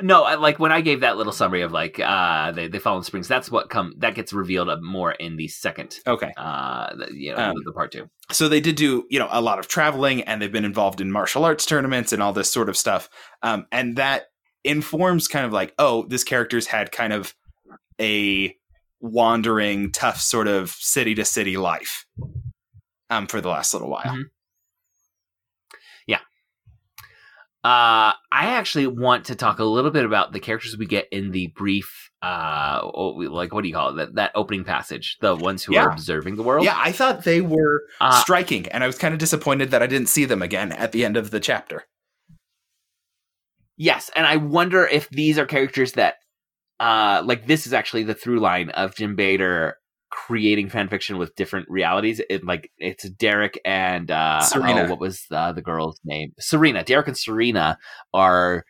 No, I, like when I gave that little summary of like uh they they fall in springs. That's what come that gets revealed more in the second Okay, uh the, you know Um, the part two. so they did do you know a lot of traveling and they've been involved in martial arts tournaments and all this sort of stuff um, and that informs kind of like oh this character's had kind of a wandering tough sort of city to city life um, for the last little while Mhm. Uh, I actually want to talk a little bit about the characters we get in the brief, uh, like what do you call it? That, that opening passage, the ones who Yeah. are observing the world. yeah i thought they were Uh, striking and i was kind of disappointed that i didn't see them again at the end of the chapter Yes, and I wonder if these are characters that, uh, like this is actually the through line of Jim Bader creating fan fiction with different realities. It like it's Derek and uh, Serena. oh, what was uh, the girl's name? Serena. Derek and Serena are.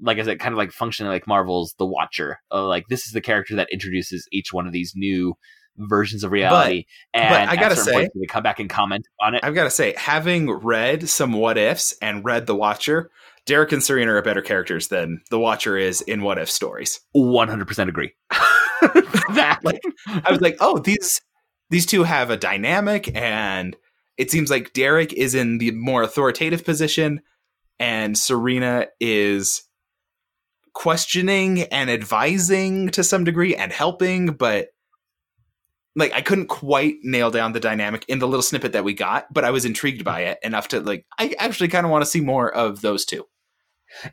Like I said, kind of like functioning like Marvel's The Watcher. Uh, like this is the character that introduces each one of these new versions of reality. and but I gotta say- points, they come back and comment on it. i've got to say having read some what ifs and read the watcher derek and serena are better characters than the watcher is in what if stories One hundred percent agree. that Like, I was like, oh, these these two have a dynamic, and it seems like Derek is in the more authoritative position, and Serena is questioning and advising to some degree and helping, but like I couldn't quite nail down the dynamic in the little snippet that we got, but I was intrigued by it enough to like I actually kind of want to see more of those two.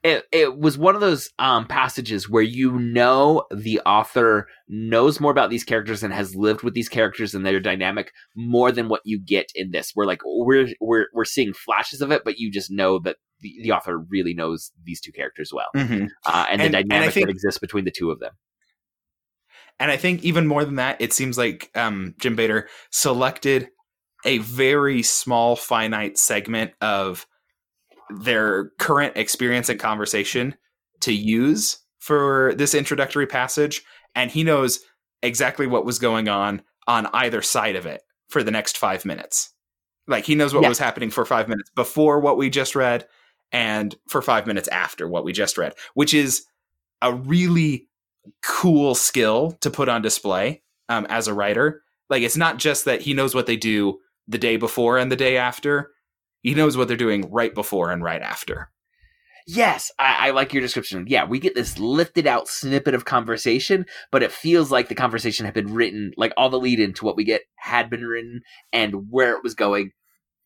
It, it was one of those um, passages where you know the author knows more about these characters and has lived with these characters and their dynamic more than what you get in this. We're like we're we're we're seeing flashes of it, but you just know that the, the author really knows these two characters well Mm-hmm. uh, and, And- the and dynamic think- that exists between the two of them. And I think even more than that, it seems like um, Jim Bader selected a very small, finite segment of their current experience and conversation to use for this introductory passage. And he knows exactly what was going on on either side of it for the next five minutes. Like he knows what Yeah. was happening for five minutes before what we just read and for five minutes after what we just read, which is a really cool skill to put on display um, as a writer. Like it's not just that he knows what they do the day before and the day after. He knows what they're doing right before and right after. Yes, I, I like your description. Yeah, we get this lifted out snippet of conversation, but it feels like the conversation had been written, like all the lead into what we get had been written and where it was going.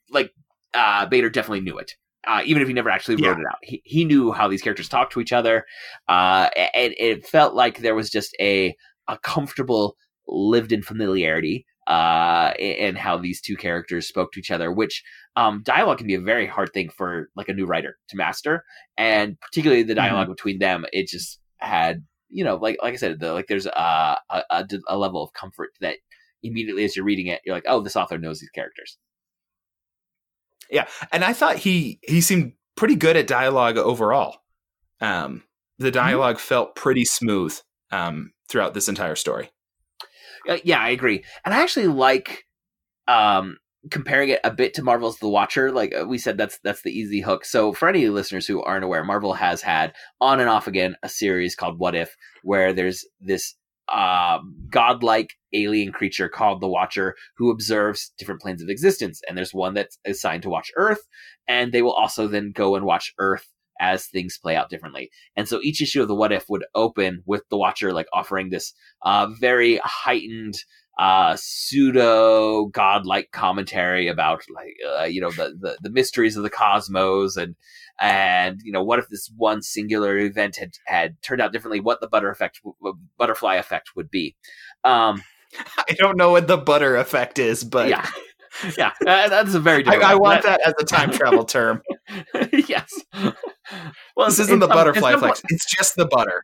Like, uh, Bader definitely knew it. Uh, even if he never actually wrote Yeah. it out, he, he knew how these characters talked to each other. Uh, and it felt like there was just a, a comfortable lived in familiarity, uh, in how these two characters spoke to each other, which, um, dialogue can be a very hard thing for like a new writer to master and particularly the dialog between them it just had you know like like i said the, like there's a, a a a level of comfort that immediately as you're reading it you're like oh this author knows these characters Yeah, and I thought he he seemed pretty good at dialogue overall. Um, the dialogue felt pretty smooth um, throughout this entire story. Uh, yeah i agree and i actually like um comparing it a bit to marvel's the watcher like uh, we said that's that's the easy hook so for any listeners who aren't aware marvel has had on and off again a series called what if where there's this um, godlike alien creature called the Watcher who observes different planes of existence. And there's one that's assigned to watch Earth, and they will also then go and watch Earth as things play out differently. And so each issue of the What If would open with the Watcher like offering this uh, very heightened uh pseudo godlike commentary about like uh, you know the, the the mysteries of the cosmos and and you know what if this one singular event had had turned out differently what the butter effect w- butterfly effect would be um I don't know what the butter effect is, but yeah yeah that's a very I, different I want that as a time travel term. yes well this isn't the some- butterfly some- effect; it's just the butter.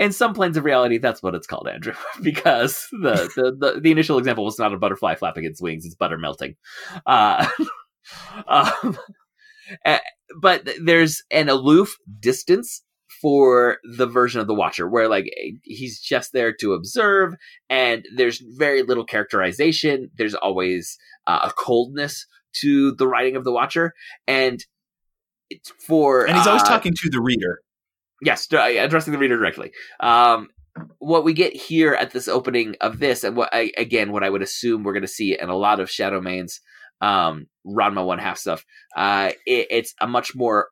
in some planes of reality, that's what it's called, Andrew, because the, the, the, the initial example was not a butterfly flapping its wings; it's butter melting. Uh, um, eh, but there's an aloof distance for the version of the Watcher, where like he's just there to observe, and there's very little characterization. There's always uh, a coldness to the writing of the Watcher, and it's for And he's always uh, talking to the reader. yes, addressing the reader directly. Um, what we get here at this opening of this, and what I, again, what I would assume we're going to see in a lot of Shadowmane's um, Ranma one half stuff, uh, it, it's a much more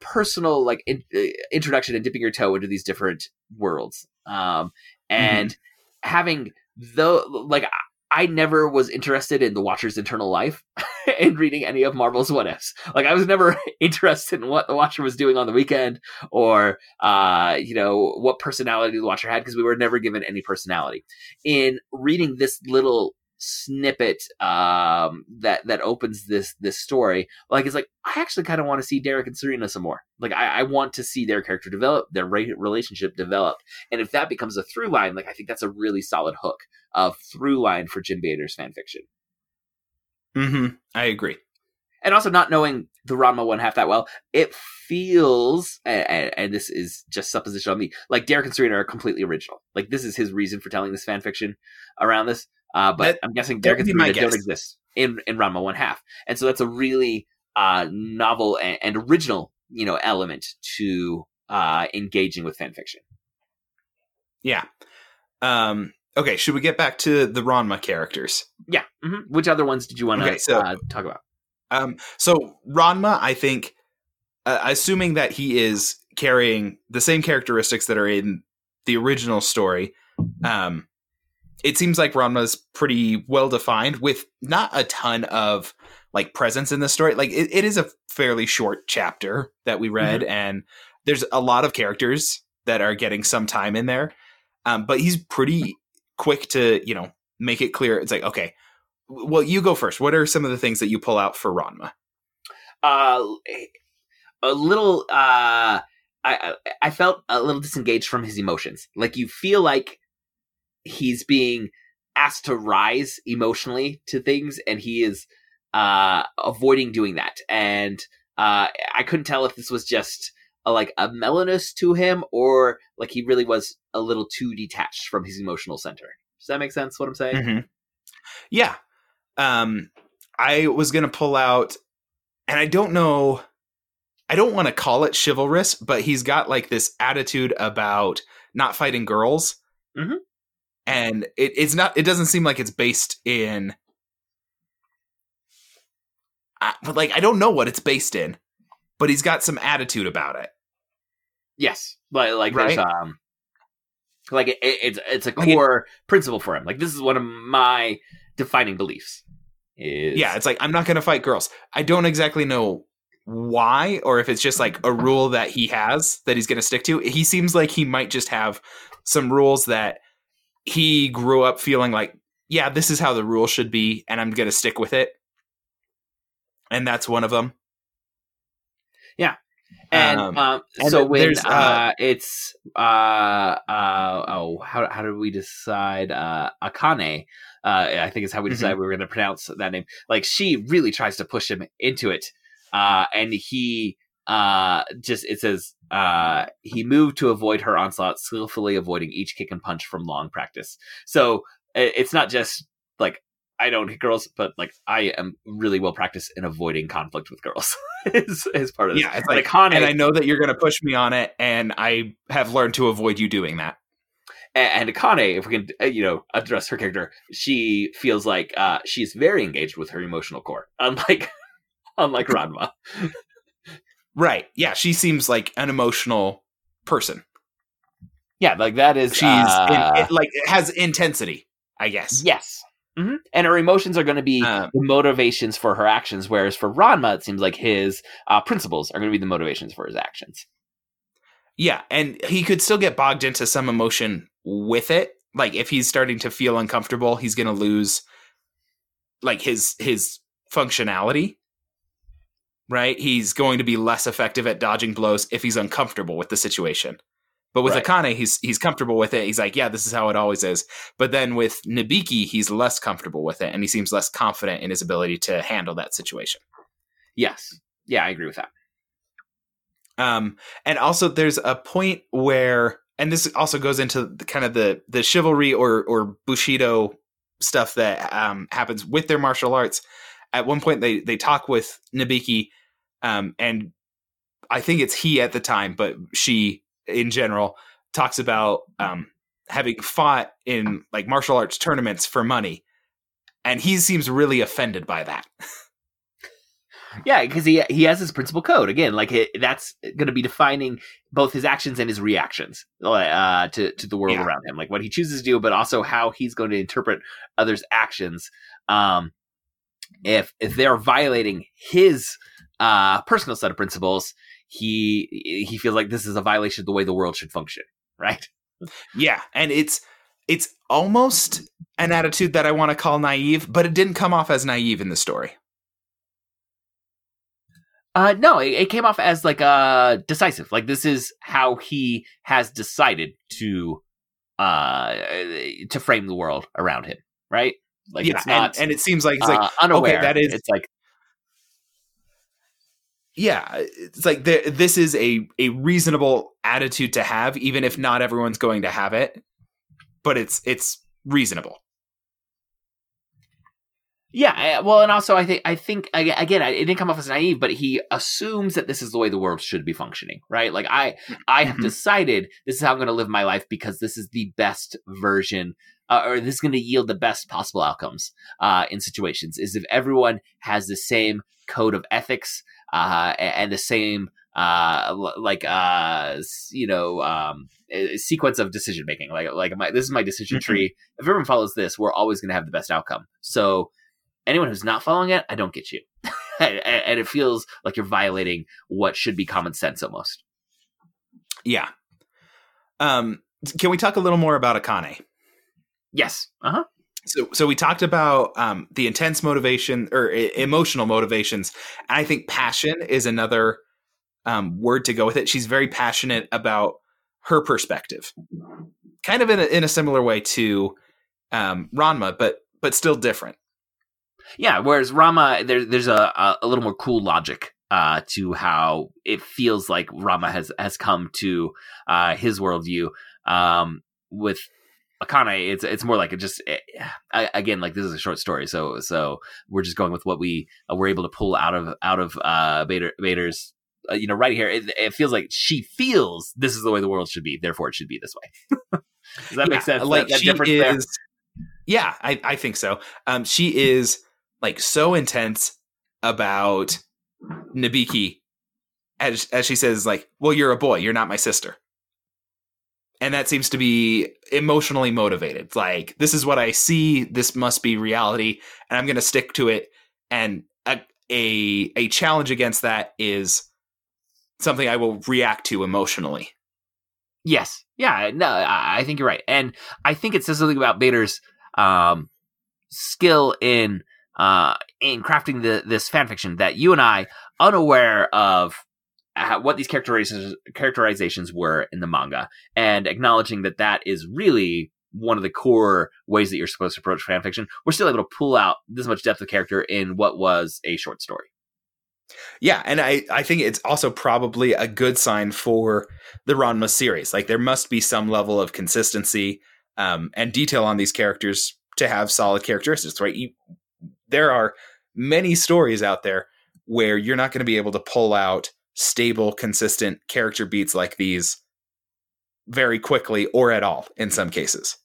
personal, like in, uh, introduction and dipping your toe into these different worlds, um, and having though, like. I- I never was interested in the Watcher's internal life in reading any of Marvel's what ifs. Like I was never interested in what the Watcher was doing on the weekend or uh, you know what personality the watcher had because we were never given any personality in reading this little snippet um, that that opens this this story like it's like i actually kind of want to see derek and serena some more like I, I want to see their character develop their re- relationship develop and if that becomes a through line like i think that's a really solid hook of through line for jim bader's fan fiction hmm I agree. and also not knowing the Ranma one half that well, it feels, and, and this is just supposition on me, like Derek and Serena are completely original. Like this is his reason for telling this fan fiction around this. Uh, but That- I'm guessing that Derek and don't exist in in Ranma one half, and so that's a really uh, novel and, and original, you know, element to uh, engaging with fan fiction. Yeah. Um, okay, should we get back to the Ranma characters? Yeah. hmm Which other ones did you want to Okay, so- uh, talk about? Um, so Ranma, I think, uh, assuming that he is carrying the same characteristics that are in the original story, um, it seems like Ranma's pretty well defined with not a ton of like presence in the story. Like it, it is a fairly short chapter that we read, and there's a lot of characters that are getting some time in there. Um, but he's pretty quick to, you know, make it clear. It's like, okay, well, you go first. What are some of the things that you pull out for Ranma? uh a little uh I- I felt a little disengaged from his emotions. Like you feel like he's being asked to rise emotionally to things and he is uh avoiding doing that. And uh I couldn't tell if this was just a, like a mellowness to him or like he really was a little too detached from his emotional center. Does that make sense what I'm saying? Mm-hmm. Yeah. Um, I was gonna pull out, and I don't know. I don't want to call it chivalrous, but he's got like this attitude about not fighting girls. Mhm. And it, it's not, it doesn't seem like it's based in, I, but like, I don't know what it's based in, but he's got some attitude about it. Yes, but like there's um, like it, it- it's it's a Like core principle for him. Like this is one of my defining beliefs. Is Yeah, it's like, I'm not going to fight girls. I don't exactly know why or if it's just like a rule that he has that he's going to stick to. He seems like he might just have some rules that he grew up feeling like, yeah, this is how the rule should be, and I'm going to stick with it. And that's one of them. Yeah. And Um, um, and so when uh, uh, it's uh uh oh how how did we decide uh Akane uh I think is how we Mhm. we were going to pronounce that name like she really tries to push him into it uh and he uh just it says uh he moved to avoid her onslaught skillfully avoiding each kick and punch from long practice so it's not just like I don't hit girls, but like I am really well practiced in avoiding conflict with girls. is, is part of this. Yeah, it's like, Akane, and I know that you're going to push me on it, and I have learned to avoid you doing that. and, and Akane, if we can, uh, you know, address her character, she feels like uh, she's very engaged with her emotional core, unlike unlike Ranma. Right. Yeah, she seems like an emotional person. Yeah, like that is She's uh, in, it, like it has intensity, I guess. yes, hmm and her emotions are going to be Um, the motivations for her actions, whereas for Ranma, it seems like his uh, principles are going to be the motivations for his actions. Yeah, and he could still get bogged into some emotion with it. Like if he's starting to feel uncomfortable, he's going to lose like his his functionality. Right? He's going to be less effective at dodging blows if he's uncomfortable with the situation. But with Right. Akane, he's he's comfortable with it. He's like, yeah, this is how it always is. But then with Nabiki, he's less comfortable with it and he seems less confident in his ability to handle that situation. Yes, yeah, I agree with that. Um, and also there's a point where, and this also goes into the kind of the the chivalry or or bushido stuff that um, happens with their martial arts. At one point, they they talk with Nabiki, um, and I think it's he at the time, but she in general talks about um, having fought in like martial arts tournaments for money, and he seems really offended by that. Yeah, because he he has his principal code again. Like it, that's going to be defining both his actions and his reactions uh, to to the world Yeah. around him, like what he chooses to do, but also how he's going to interpret others' actions. Um, if if they are violating his uh, personal set of principles, he he feels like this is a violation of the way the world should function. Right? Yeah, and it's it's almost an attitude that I want to call naive, but it didn't come off as naive in the story. Uh, no, it, it came off as like uh decisive. Like this is how he has decided to uh to frame the world around him. Right? Like yeah, it's not and, and it seems like it's like uh, unaware. okay, that is it's like yeah, it's like there, this is a a reasonable attitude to have, even if not everyone's going to have it. But it's it's reasonable. Yeah, well, and also I think I think again, it didn't come off as naive, but he assumes that this is the way the world should be functioning, right? Like I, I have Mhm. decided this is how I'm going to live my life because this is the best version, uh, or this is going to yield the best possible outcomes uh, in situations. Is if everyone has the same code of ethics uh, and the same. Uh, like uh, you know, um, sequence of decision making. Like, like my this is my decision Mhm. tree. If everyone follows this, we're always going to have the best outcome. So, anyone who's not following it, I don't get you. and, and it feels like you're violating what should be common sense almost. Yeah. Um, can we talk a little more about Akane? Yes. Uh huh. So, so we talked about um, the intense motivation or emotional motivations, and I think passion is another um, word to go with it. She's very passionate about her perspective, kind of in a, in a similar way to um, Ranma, but but still different. Yeah. Whereas Ranma, there, there's a, a, a little more cool logic uh, to how it feels like Ranma has has come to uh, his worldview. Um, with Akane, it's it's more like it just eh, I, again like this is a short story, so so we're just going with what we uh, were able to pull out of out of uh, Bader, Bader's uh, you know, right here, it, it feels like she feels this is the way the world should be. Therefore, it should be this way. Does that Yeah, make sense? Like that, that she difference there? is. Yeah, I, I think so. Um, she is like so intense about Nabiki, as as she says, like, "Well, you're a boy. You're not my sister." And that seems to be emotionally motivated. Like, this is what I see. This must be reality, and I'm going to stick to it. And a, a a challenge against that is something I will react to emotionally. Yes. Yeah. No, I think you're right, and I think it says something about Bader's um, skill in uh, in crafting the this fan fiction that you and I, unaware of how, what these characterizations characterizations were in the manga, and acknowledging that that is really one of the core ways that you're supposed to approach fan fiction, we're still able to pull out this much depth of character in what was a short story. Yeah, and I, I think it's also probably a good sign for the Ranma series. Like there must be some level of consistency um, and detail on these characters to have solid characteristics, right? You, there are many stories out there where you're not going to be able to pull out stable, consistent character beats like these very quickly or at all in some cases.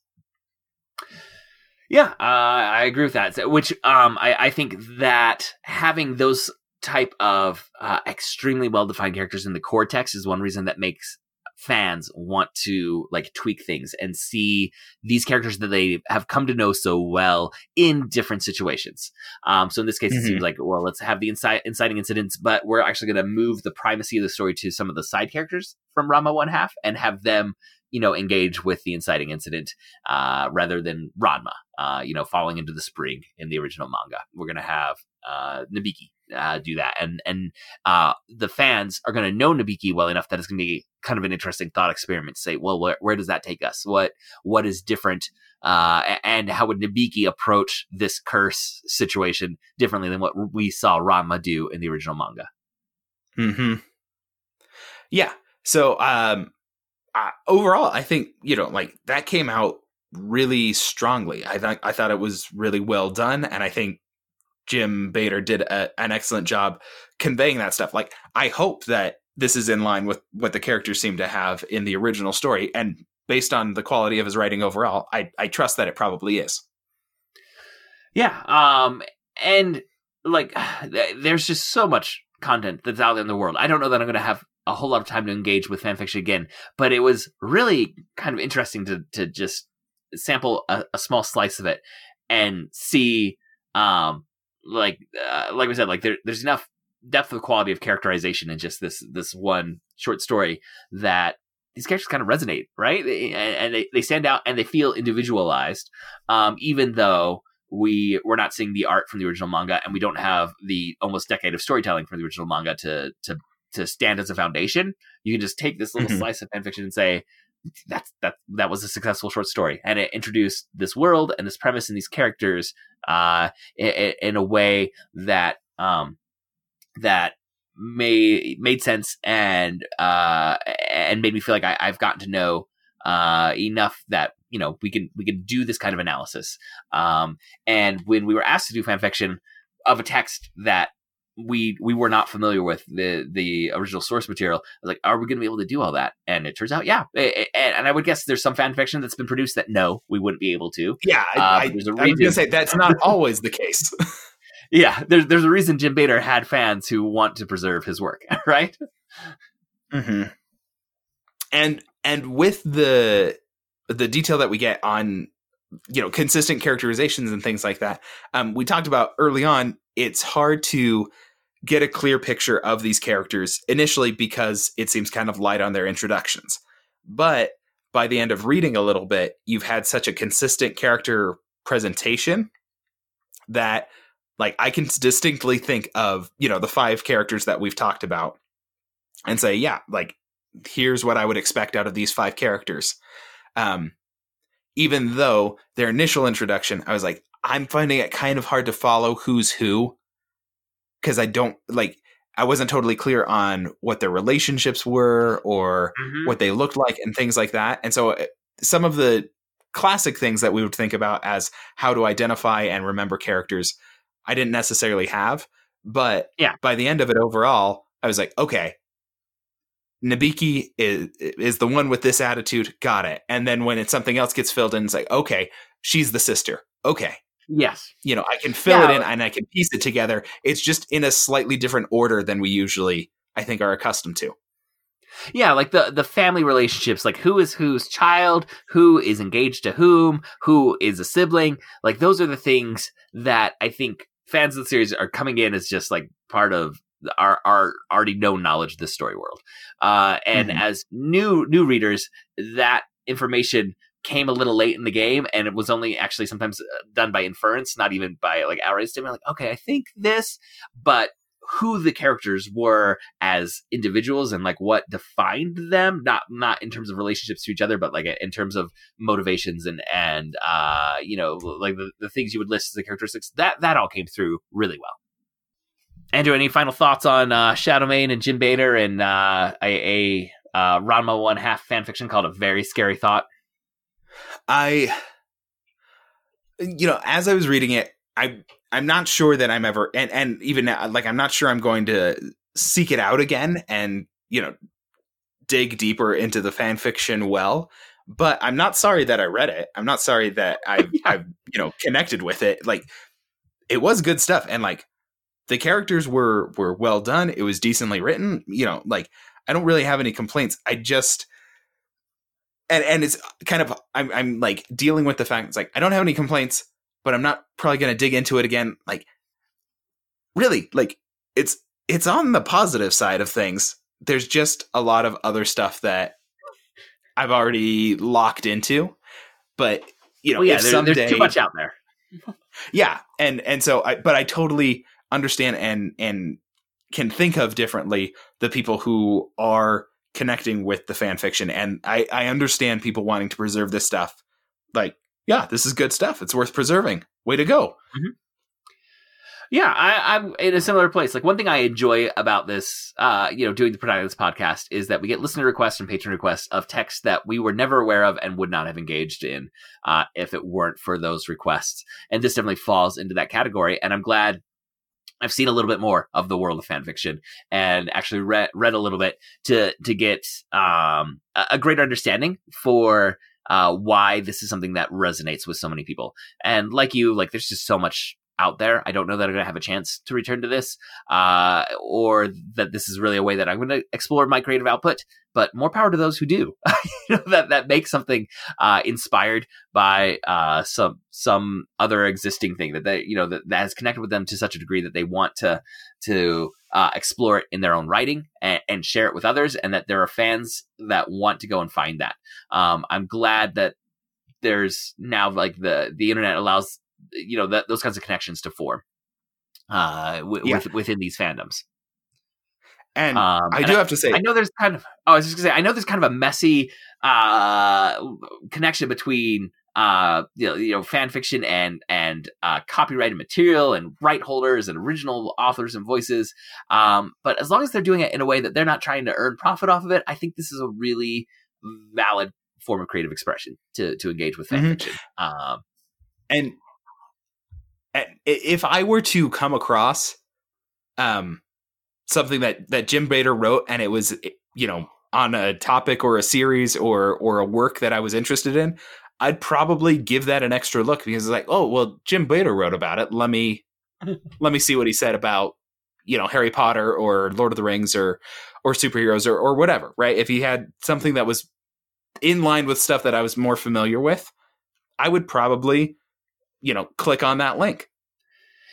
Yeah, uh, I agree with that. Which um, I, I think that having those type of uh, extremely well defined characters in the core text is one reason that makes fans want to like tweak things and see these characters that they have come to know so well in different situations. Um, so in this case, it Mhm. seems like well, let's have the inci- inciting incidents, but we're actually going to move the primacy of the story to some of the side characters from Ranma One Half and have them you know engage with the inciting incident uh, rather than Ranma, uh, you know, falling into the spring in the original manga. We're gonna have uh, Nabiki uh, do that, and and uh, the fans are gonna know Nabiki well enough that it's gonna be kind of an interesting thought experiment to say, well, where, where does that take us? What what is different? Uh, and how would Nabiki approach this curse situation differently than what we saw Ranma do in the original manga? Hmm. Yeah. So, um, uh, overall, I think you know, like that came out really strongly. I thought I thought it was really well done, and I think Jim Bader did a, an excellent job conveying that stuff. Like, I hope that this is in line with what the characters seem to have in the original story, and based on the quality of his writing overall, I I trust that it probably is. Yeah. Um, and like, there's just so much content that's out there in the world. I don't know that I'm going to have a whole lot of time to engage with fanfiction again, but it was really kind of interesting to, to just sample a, a small slice of it and see, um, like, uh, like we said, like there, there's enough depth of quality of characterization in just this, this one short story that these characters kind of resonate, right? They- And, and they, they stand out and they feel individualized, um, even though we we're not seeing the art from the original manga and we don't have the almost decade of storytelling from the original manga to to to stand as a foundation you can just take this little Mhm. slice of fanfiction and say that's that that was a successful short story and it introduced this world and this premise and these characters uh in, in a way that um that made made sense and uh and made me feel like I, I've gotten to know uh enough that you know we can we can do this kind of analysis um and when we were asked to do fan fiction of a text that we we were not familiar with the the original source material, I was like, are we going to be able to do all that? And it turns out, yeah. A- And, I would guess there's some fan fiction that's been produced that no, we wouldn't be able to. Yeah, Uh, I, I, there's a I was going to say that's not always the case. Yeah, there's there's a reason Jim Bader had fans who want to preserve his work, right? hmm And and with the the detail that we get on you know consistent characterizations and things like that, um, we talked about early on. It's hard to get a clear picture of these characters initially because it seems kind of light on their introductions, but by the end of reading a little bit, you've had such a consistent character presentation that like I can distinctly think of, you know, the five characters that we've talked about and say, yeah, like here's what I would expect out of these five characters. Um even though their initial introduction, I was like, I'm finding it kind of hard to follow who's who because I don't like I wasn't totally clear on what their relationships were or what they looked like and things like that. And so uh, some of the classic things that we would think about as how to identify and remember characters, I didn't necessarily have. But Yeah. by the end of it overall, I was like, okay, Nabiki is is the one with this attitude. Got it. And then when it's something else gets filled in, it's like, okay, she's the sister. Okay, Yes. you know, I can fill Yeah. it in and I can piece it together. It's just in a slightly different order than we usually, I think, are accustomed to. Yeah, like the the family relationships, like who is whose child, who is engaged to whom, who is a sibling. Like those are the things that I think fans of the series are coming in as just like part of our our already known knowledge of this story world. Uh, and Mhm. as new new readers, that information came a little late in the game, and it was only actually sometimes uh, done by inference, not even by like outright statement. Like, okay, I think this, but who the characters were as individuals and like what defined them not not in terms of relationships to each other but like in terms of motivations and and uh you know like the, the things you would list as the characteristics that that all came through really well andrew any final thoughts on uh shadowmane and jim bader and uh a, a uh ranma one half fan fiction called a very scary thought I, you know, as I was reading it, I I'm not sure that I'm ever and and even now, like I'm not sure I'm going to seek it out again and you know dig deeper into the fan fiction well. But I'm not sorry that I read it. I'm not sorry that I've, Yeah. I've you know connected with it. Like it was good stuff, and like the characters were were well done. It was decently written. You know, like I don't really have any complaints. I just and and it's kind of I'm I'm like dealing with the fact it's like I don't have any complaints, but I'm not probably gonna dig into it again. Like really, like it's it's on the positive side of things. There's just a lot of other stuff that I've already locked into. But you know, well yeah there- someday, there's too much out there yeah and and so i but i totally understand and and can think of differently the people who are connecting with the fan fiction and i i understand people wanting to preserve this stuff like yeah this is good stuff it's worth preserving way to go Yeah, I, I'm in a similar place. Like one thing I enjoy about this, uh, you know, doing the this podcast is that we get listener requests and patron requests of texts that we were never aware of and would not have engaged in uh, if it weren't for those requests. And this definitely falls into that category. And I'm glad I've seen a little bit more of the world of fan fiction and actually read read a little bit to to get um, a, greater understanding for uh, why this is something that resonates with so many people. And like you, like there's just so much out there. I don't know that I'm going to have a chance to return to this, uh, or that this is really a way that I'm going to explore my creative output. But more power to those who do. you know, that that makes something uh, inspired by uh, some some other existing thing that they you know that, that has connected with them to such a degree that they want to to uh, explore it in their own writing and, and share it with others, and that there are fans that want to go and find that. Um, I'm glad that there's now like the the internet allows you know that those kinds of connections to form uh w- Yeah. with, within these fandoms and um i and do have to say I know there's kind of oh, I was just gonna say I know there's kind of a messy uh connection between uh you know, you know fan fiction and and uh copyrighted material and right holders and original authors and voices um but as long as they're doing it in a way that they're not trying to earn profit off of it I think this is a really valid form of creative expression to to engage with fan Mhm. fiction um and, if I were to come across um something that that Jim Bader wrote and it was you know on a topic or a series or or a work that I was interested in, I'd probably give that an extra look because it's like, oh well, Jim Bader wrote about it. Let me let me see what he said about you know Harry Potter or Lord of the Rings or or superheroes or or whatever, right? If he had something that was in line with stuff that I was more familiar with, I would probably you know click on that link.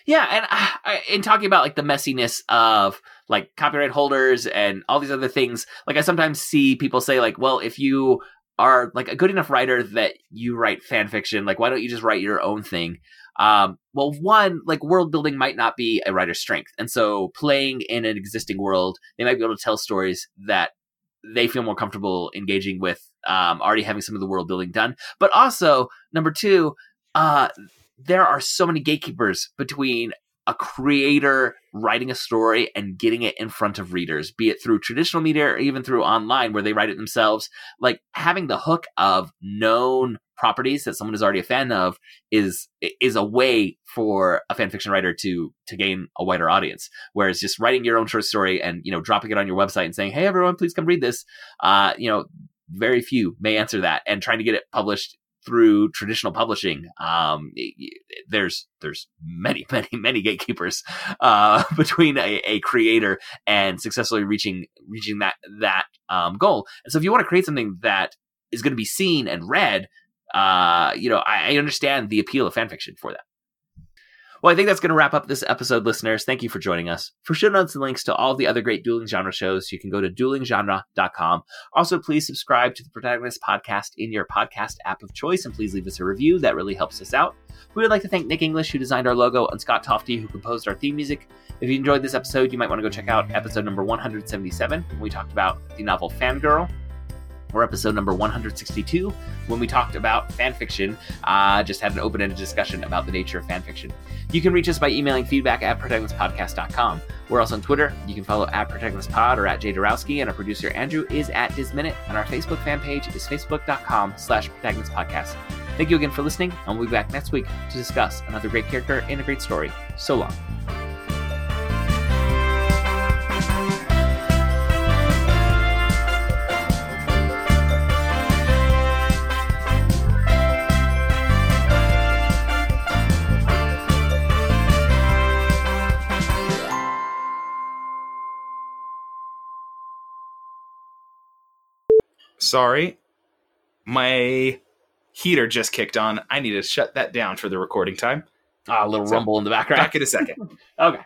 Yeah, and uh, I- in talking about like the messiness of like copyright holders and all these other things, like I sometimes see people say like, well, if you are like a good enough writer that you write fan fiction, like why don't you just write your own thing? Um, well, one, like world building might not be a writer's strength, and so playing in an existing world, they might be able to tell stories that they feel more comfortable engaging with, um, already having some of the world building done. But also, number two, uh, there are so many gatekeepers between a creator writing a story and getting it in front of readers, be it through traditional media or even through online where they write it themselves. Like having the hook of known properties that someone is already a fan of is is a way for a fan fiction writer to to gain a wider audience. Whereas just writing your own short story and you know dropping it on your website and saying, "Hey everyone, please come read this," uh, you know, very few may answer that. And trying to get it published through traditional publishing, um, there's there's many many many gatekeepers uh, between a, a creator and successfully reaching reaching that that um, goal. And so, if you want to create something that is going to be seen and read, uh, you know, I, I understand the appeal of fanfiction for that. Well, I think that's going to wrap up this episode, listeners. Thank you for joining us. For show notes and links to all the other great dueling genre shows, you can go to duelinggenre.com. Also, please subscribe to the Protagonist Podcast in your podcast app of choice, and please leave us a review. That really helps us out. We would like to thank Nick English, who designed our logo, and Scott Tofty, who composed our theme music. If you enjoyed this episode, you might want to go check out episode number 177, when we talked about the novel Fangirl, or episode number 162, when we talked about fanfiction. Uh, just had an open ended discussion about the nature of fanfiction. You can reach us by emailing feedback at protagonistpodcast.com. We're also on Twitter. You can follow at protagonistpod or at jdarowski, and our producer Andrew is at disminute, and our Facebook fan page is facebook.com slash protagonistpodcast. Thank you again for listening, and we'll be back next week to discuss another great character and a great story. So long. Sorry, my heater just kicked on. I need to shut that down for the recording time. Ah, a little So, rumble in the background. Back in a second. Okay.